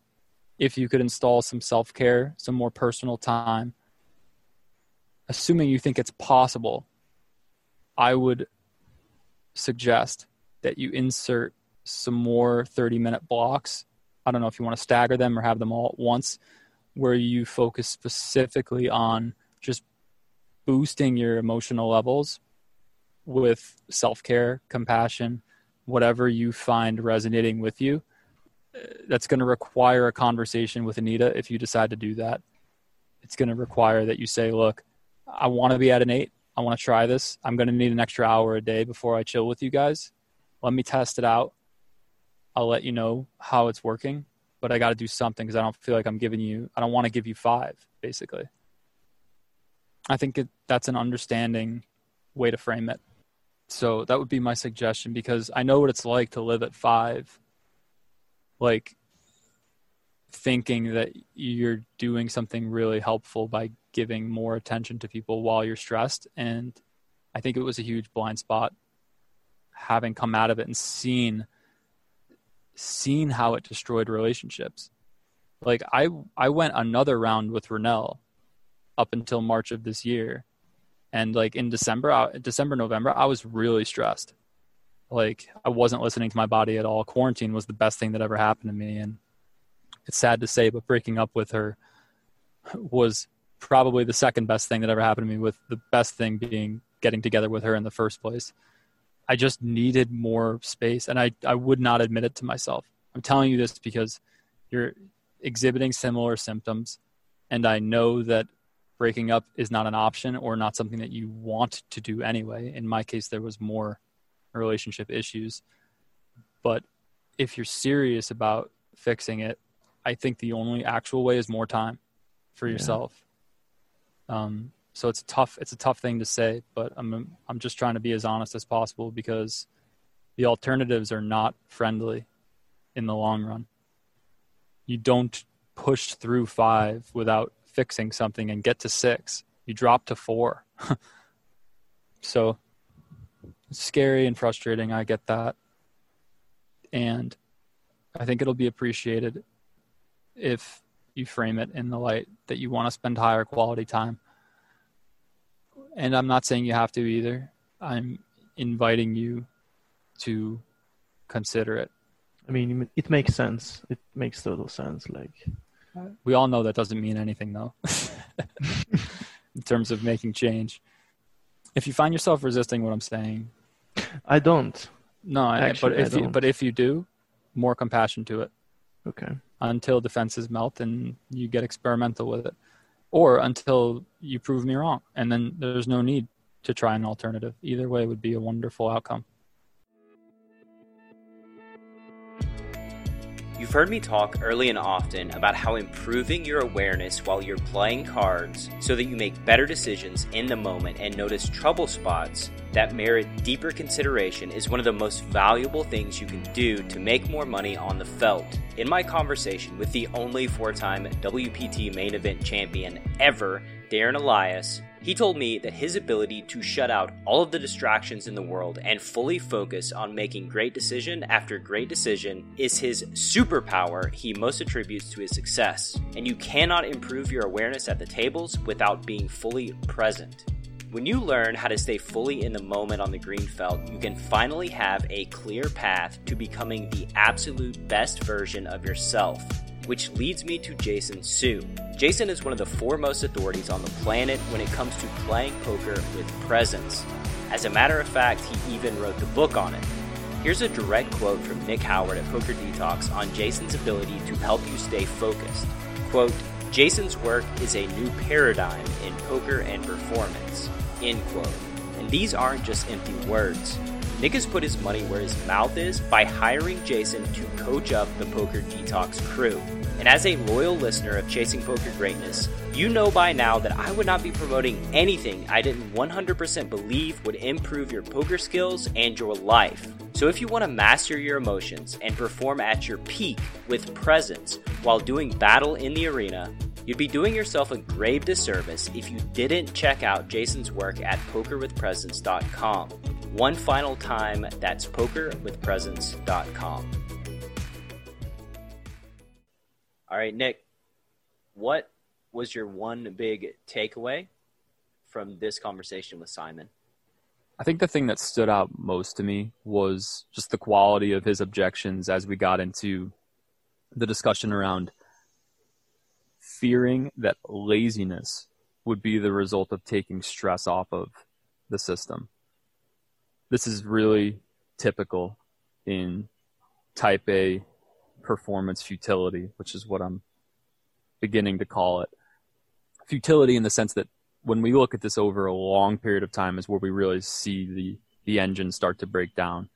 if you could install some self care, some more personal time, assuming you think it's possible, I would suggest that you insert some more 30 minute blocks. I don't know if you want to stagger them or have them all at once, where you focus specifically on just boosting your emotional levels with self care, compassion, whatever you find resonating with you. That's going to require a conversation with Anita if you decide to do that. It's going to require that you say, look, I want to be at an eight. I want to try this. I'm going to need an extra hour a day before I chill with you guys. Let me test it out. I'll let you know how it's working, but I got to do something because I don't feel like I'm giving you, I don't want to give you five, basically. I think it, that's an understanding way to frame it. So that would be my suggestion because I know what it's like to live at five. Like thinking that you're doing something really helpful by giving more attention to people while you're stressed. And I think it was a huge blind spot having come out of it and seen seen how it destroyed relationships. Like I I went another round with Renell up until March of this year. And like in December, I, December, November, I was really stressed. Like I wasn't listening to my body at all. Quarantine was the best thing that ever happened to me. And it's sad to say, but breaking up with her was probably the second best thing that ever happened to me, with the best thing being getting together with her in the first place. I just needed more space, and I, I would not admit it to myself. I'm telling you this because you're exhibiting similar symptoms, and I know that breaking up is not an option or not something that you want to do anyway. In my case, there was more relationship issues. But if you're serious about fixing it, I think the only actual way is more time for yourself. Yeah. Um, so it's tough. It's a tough thing to say, but I'm I'm just trying to be as honest as possible because the alternatives are not friendly in the long run. You don't push through five without fixing something and get to six. You drop to four. [LAUGHS] so it's scary and frustrating. I get that. And I think it'll be appreciated if you frame it in the light that you want to spend higher quality time. And I'm not saying you have to either. I'm inviting you to consider it. I mean, it makes sense. It makes total sense. Like, we all know that doesn't mean anything, though, [LAUGHS] in terms of making change. If you find yourself resisting what I'm saying, I don't. No, Actually, but if you but if you do, more compassion to it. Okay until defenses melt and you get experimental with it, or until you prove me wrong, and then there's no need to try an alternative. Either way would be a wonderful outcome. You've heard me talk early and often about how improving your awareness while you're playing cards so that you make better decisions in the moment and notice trouble spots that merit deeper consideration is one of the most valuable things you can do to make more money on the felt. In my conversation with the only four time WPT main event champion ever, Darren Elias, he told me that his ability to shut out all of the distractions in the world and fully focus on making great decision after great decision is his superpower he most attributes to his success. And you cannot improve your awareness at the tables without being fully present. When you learn how to stay fully in the moment on the green felt, you can finally have a clear path to becoming the absolute best version of yourself which leads me to Jason Su. Jason is one of the foremost authorities on the planet when it comes to playing poker with presence. As a matter of fact, he even wrote the book on it. Here's a direct quote from Nick Howard at Poker Detox on Jason's ability to help you stay focused. Quote, Jason's work is a new paradigm in poker and performance. End quote. And these aren't just empty words. Nick has put his money where his mouth is by hiring Jason to coach up the Poker Detox crew. And as a loyal listener of Chasing Poker Greatness, you know by now that I would not be promoting anything I didn't 100% believe would improve your poker skills and your life. So if you want to master your emotions and perform at your peak with presence while doing battle in the arena, You'd be doing yourself a grave disservice if you didn't check out Jason's work at pokerwithpresence.com. One final time, that's pokerwithpresence.com. All right, Nick, what was your one big takeaway from this conversation with Simon? I think the thing that stood out most to me was just the quality of his objections as we got into the discussion around fearing that laziness would be the result of taking stress off of the system. This is really typical in type A performance futility, which is what I'm beginning to call it. Futility in the sense that when we look at this over a long period of time is where we really see the, the engine start to break down.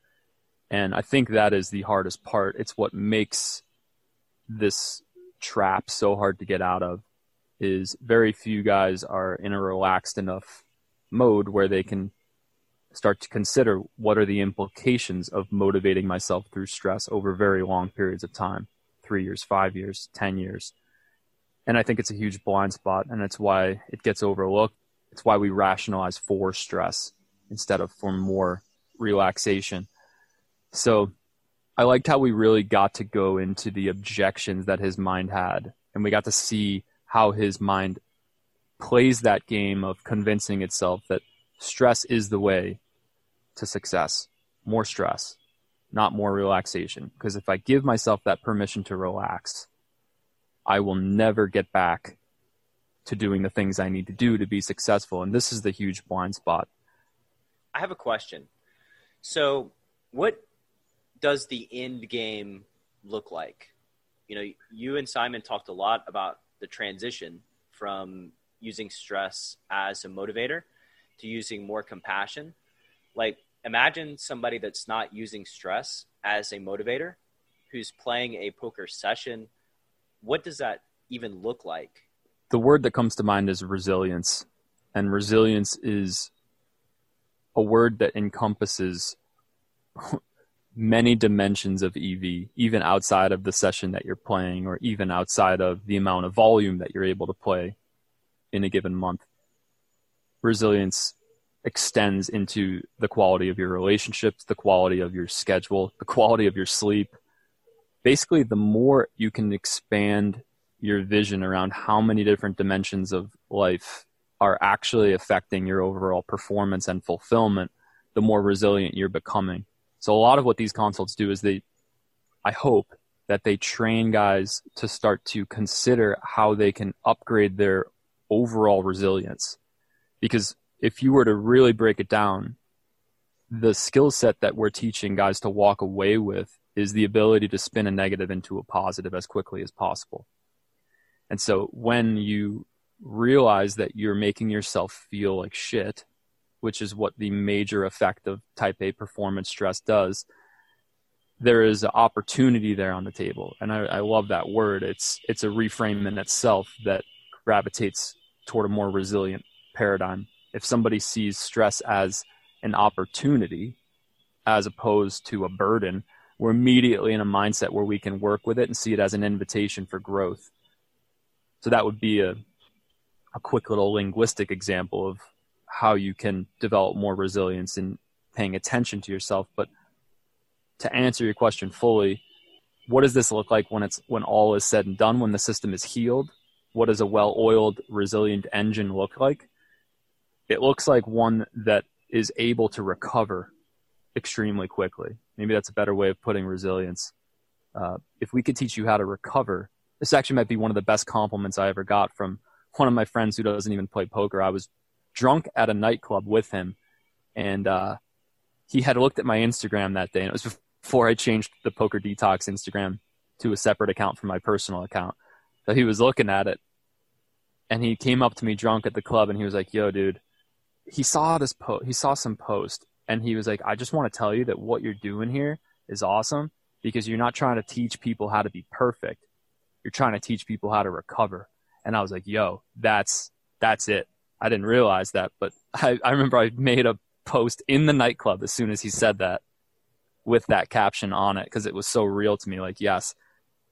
And I think that is the hardest part. It's what makes this trap so hard to get out of is very few guys are in a relaxed enough mode where they can start to consider what are the implications of motivating myself through stress over very long periods of time three years, five years, 10 years. And I think it's a huge blind spot, and it's why it gets overlooked. It's why we rationalize for stress instead of for more relaxation. So I liked how we really got to go into the objections that his mind had, and we got to see how his mind plays that game of convincing itself that stress is the way to success. More stress, not more relaxation. Because if I give myself that permission to relax, I will never get back to doing the things I need to do to be successful. And this is the huge blind spot. I have a question. So, what does the end game look like? You know, you and Simon talked a lot about the transition from using stress as a motivator to using more compassion. Like, imagine somebody that's not using stress as a motivator who's playing a poker session. What does that even look like? The word that comes to mind is resilience. And resilience is a word that encompasses [LAUGHS] many dimensions of EV, even outside of the session that you're playing, or even outside of the amount of volume that you're able to play in a given month. Resilience extends into the quality of your relationships, the quality of your schedule, the quality of your sleep. Basically, the more you can expand your vision around how many different dimensions of life are actually affecting your overall performance and fulfillment, the more resilient you're becoming. So a lot of what these consults do is they, I hope that they train guys to start to consider how they can upgrade their overall resilience. Because if you were to really break it down, the skill set that we're teaching guys to walk away with is the ability to spin a negative into a positive as quickly as possible. And so when you realize that you're making yourself feel like shit which is what the major effect of type A performance stress does, there is an opportunity there on the table. And I, I love that word. It's, it's a reframe in itself that gravitates toward a more resilient paradigm. If somebody sees stress as an opportunity as opposed to a burden, we're immediately in a mindset where we can work with it and see it as an invitation for growth. So that would be a, a quick little linguistic example of how you can develop more resilience in paying attention to yourself. But to answer your question fully, what does this look like when it's when all is said and done, when the system is healed? What does a well-oiled, resilient engine look like? It looks like one that is able to recover extremely quickly. Maybe that's a better way of putting resilience. Uh, if we could teach you how to recover, this actually might be one of the best compliments I ever got from one of my friends who doesn't even play poker. I was drunk at a nightclub with him, and uh, he had looked at my Instagram that day, and it was before I changed the Poker Detox Instagram to a separate account from my personal account. So he was looking at it, and he came up to me drunk at the club, and he was like, "Yo, dude." He saw this post. He saw some post, And he was like, I just want to tell you that what you're doing here is awesome because you're not trying to teach people how to be perfect. You're trying to teach people how to recover. And I was like, yo, that's, that's it. I didn't realize that, but I, I remember I made a post in the nightclub as soon as he said that with that caption on it because it was so real to me. Like, yes,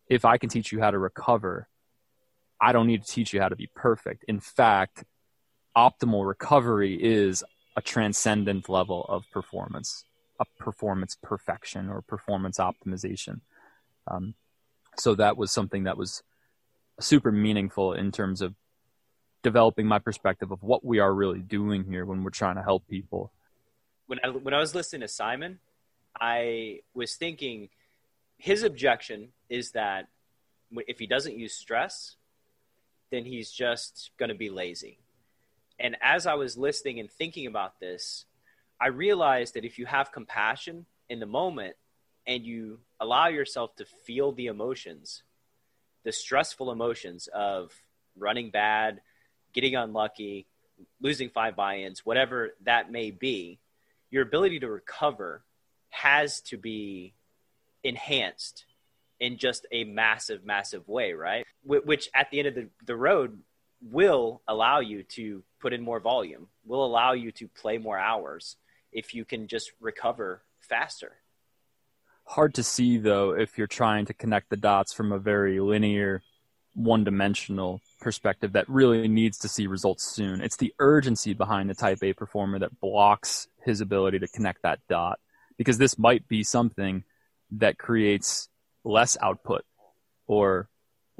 if I can teach you how to recover, I don't need to teach you how to be perfect. In fact, optimal recovery is a transcendent level of performance, a performance perfection or performance optimization. Um, so that was something that was super meaningful in terms of developing my perspective of what we are really doing here when we're trying to help people. When I, when I was listening to Simon, I was thinking his objection is that if he doesn't use stress, then he's just going to be lazy. And as I was listening and thinking about this, I realized that if you have compassion in the moment and you allow yourself to feel the emotions, the stressful emotions of running bad, getting unlucky, losing five buy ins, whatever that may be, your ability to recover has to be enhanced in just a massive, massive way, right? Which at the end of the, the road will allow you to put in more volume, will allow you to play more hours if you can just recover faster. Hard to see though if you're trying to connect the dots from a very linear, one dimensional perspective that really needs to see results soon. It's the urgency behind the type A performer that blocks his ability to connect that dot because this might be something that creates less output or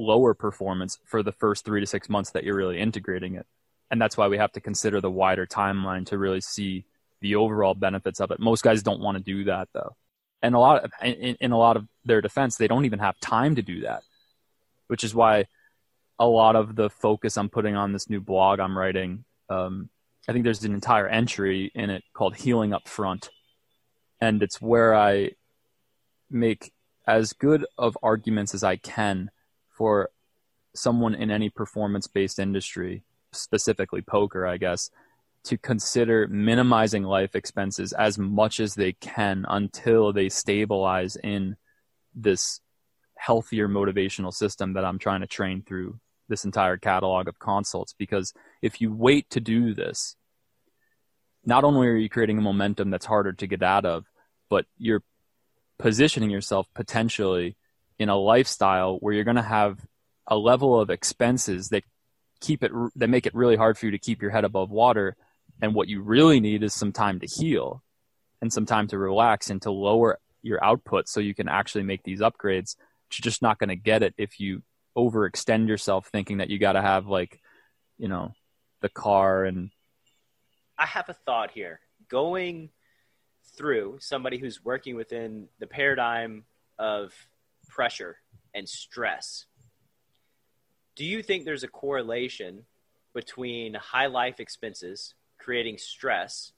lower performance for the first three to six months that you're really integrating it. And that's why we have to consider the wider timeline to really see the overall benefits of it. Most guys don't want to do that though. And a lot of, in, in a lot of their defense, they don't even have time to do that, which is why a lot of the focus I'm putting on this new blog I'm writing, um, I think there's an entire entry in it called Healing Up Front. And it's where I make as good of arguments as I can for someone in any performance based industry, specifically poker, I guess, to consider minimizing life expenses as much as they can until they stabilize in this healthier motivational system that I'm trying to train through this entire catalog of consults. Because if you wait to do this, not only are you creating a momentum that's harder to get out of, but you're positioning yourself potentially in a lifestyle where you're going to have a level of expenses that keep it that make it really hard for you to keep your head above water. And what you really need is some time to heal and some time to relax and to lower your output so you can actually make these upgrades. You're just not going to get it if you overextend yourself thinking that you got to have like you know the car and i have a thought here. Going through somebody who's working within the paradigm of pressure and stress. Do you think there's a correlation between high life expenses creating stress,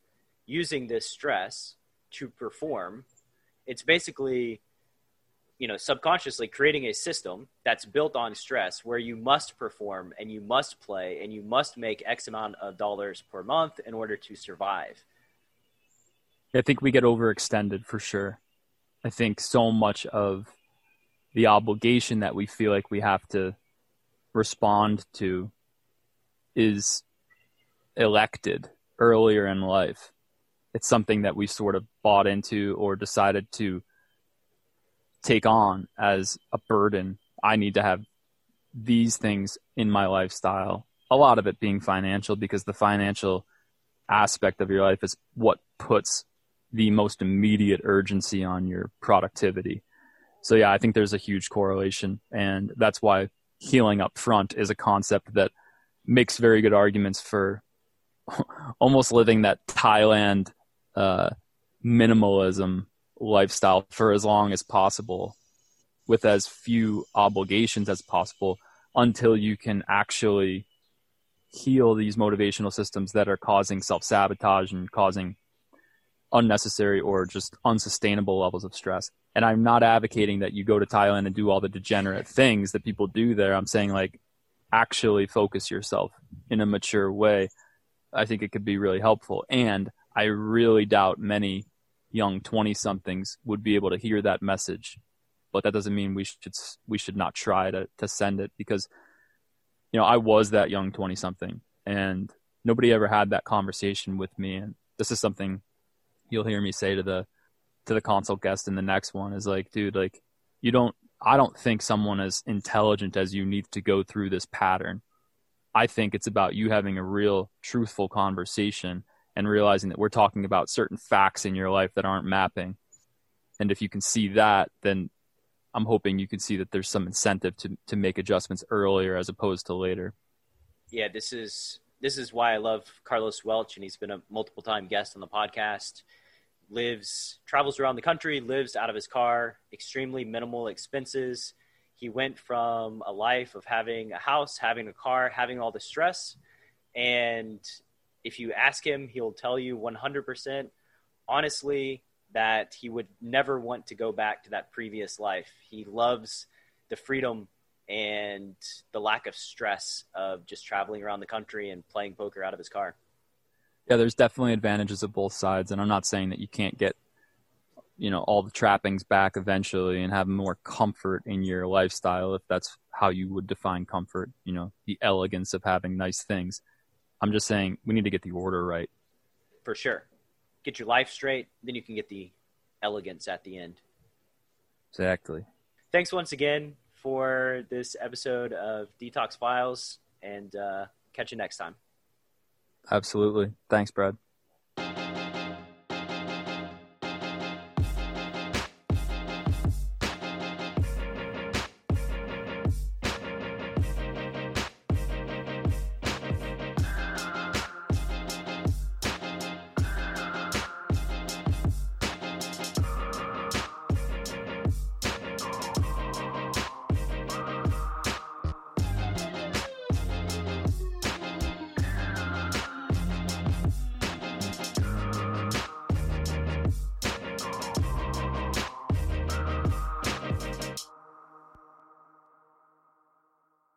using this stress to perform? It's basically, you know, subconsciously creating a system that's built on stress where you must perform and you must play and you must make X amount of dollars per month in order to survive. I think we get overextended for sure. I think so much of the obligation that we feel like we have to respond to is elected earlier in life. It's something that we sort of bought into or decided to take on as a burden. I need to have these things in my lifestyle. A lot of it being financial because the financial aspect of your life is what puts the most immediate urgency on your productivity. So yeah, I think there's a huge correlation, and that's why healing up front is a concept that makes very good arguments for [LAUGHS] almost living that Thailand uh, minimalism lifestyle for as long as possible, with as few obligations as possible, until you can actually heal these motivational systems that are causing self sabotage and causing unnecessary or just unsustainable levels of stress. And I'm not advocating that you go to Thailand and do all the degenerate things that people do there. I'm saying like actually focus yourself in a mature way. I think it could be really helpful. And I really doubt many young 20 somethings would be able to hear that message. But that doesn't mean we should we should not try to to send it because you know, I was that young 20 something and nobody ever had that conversation with me and this is something you'll hear me say to the to the consult guest in the next one is like, dude, like you don't I don't think someone as intelligent as you needs to go through this pattern. I think it's about you having a real truthful conversation and realizing that we're talking about certain facts in your life that aren't mapping. And if you can see that, then I'm hoping you can see that there's some incentive to to make adjustments earlier as opposed to later. Yeah, this is this is why I love Carlos Welch, and he's been a multiple time guest on the podcast. Lives travels around the country, lives out of his car, extremely minimal expenses. He went from a life of having a house, having a car, having all the stress, and if you ask him, he'll tell you 100% honestly that he would never want to go back to that previous life. He loves the freedom and the lack of stress of just traveling around the country and playing poker out of his car. Yeah, there's definitely advantages of both sides, and I'm not saying that you can't get you know all the trappings back eventually and have more comfort in your lifestyle if that's how you would define comfort you know the elegance of having nice things I'm just saying we need to get the order right. For sure. Get your life straight, then you can get the elegance at the end. Exactly. Thanks once again for this episode of Detox Files, and uh, catch you next time. Absolutely. Thanks, Brad.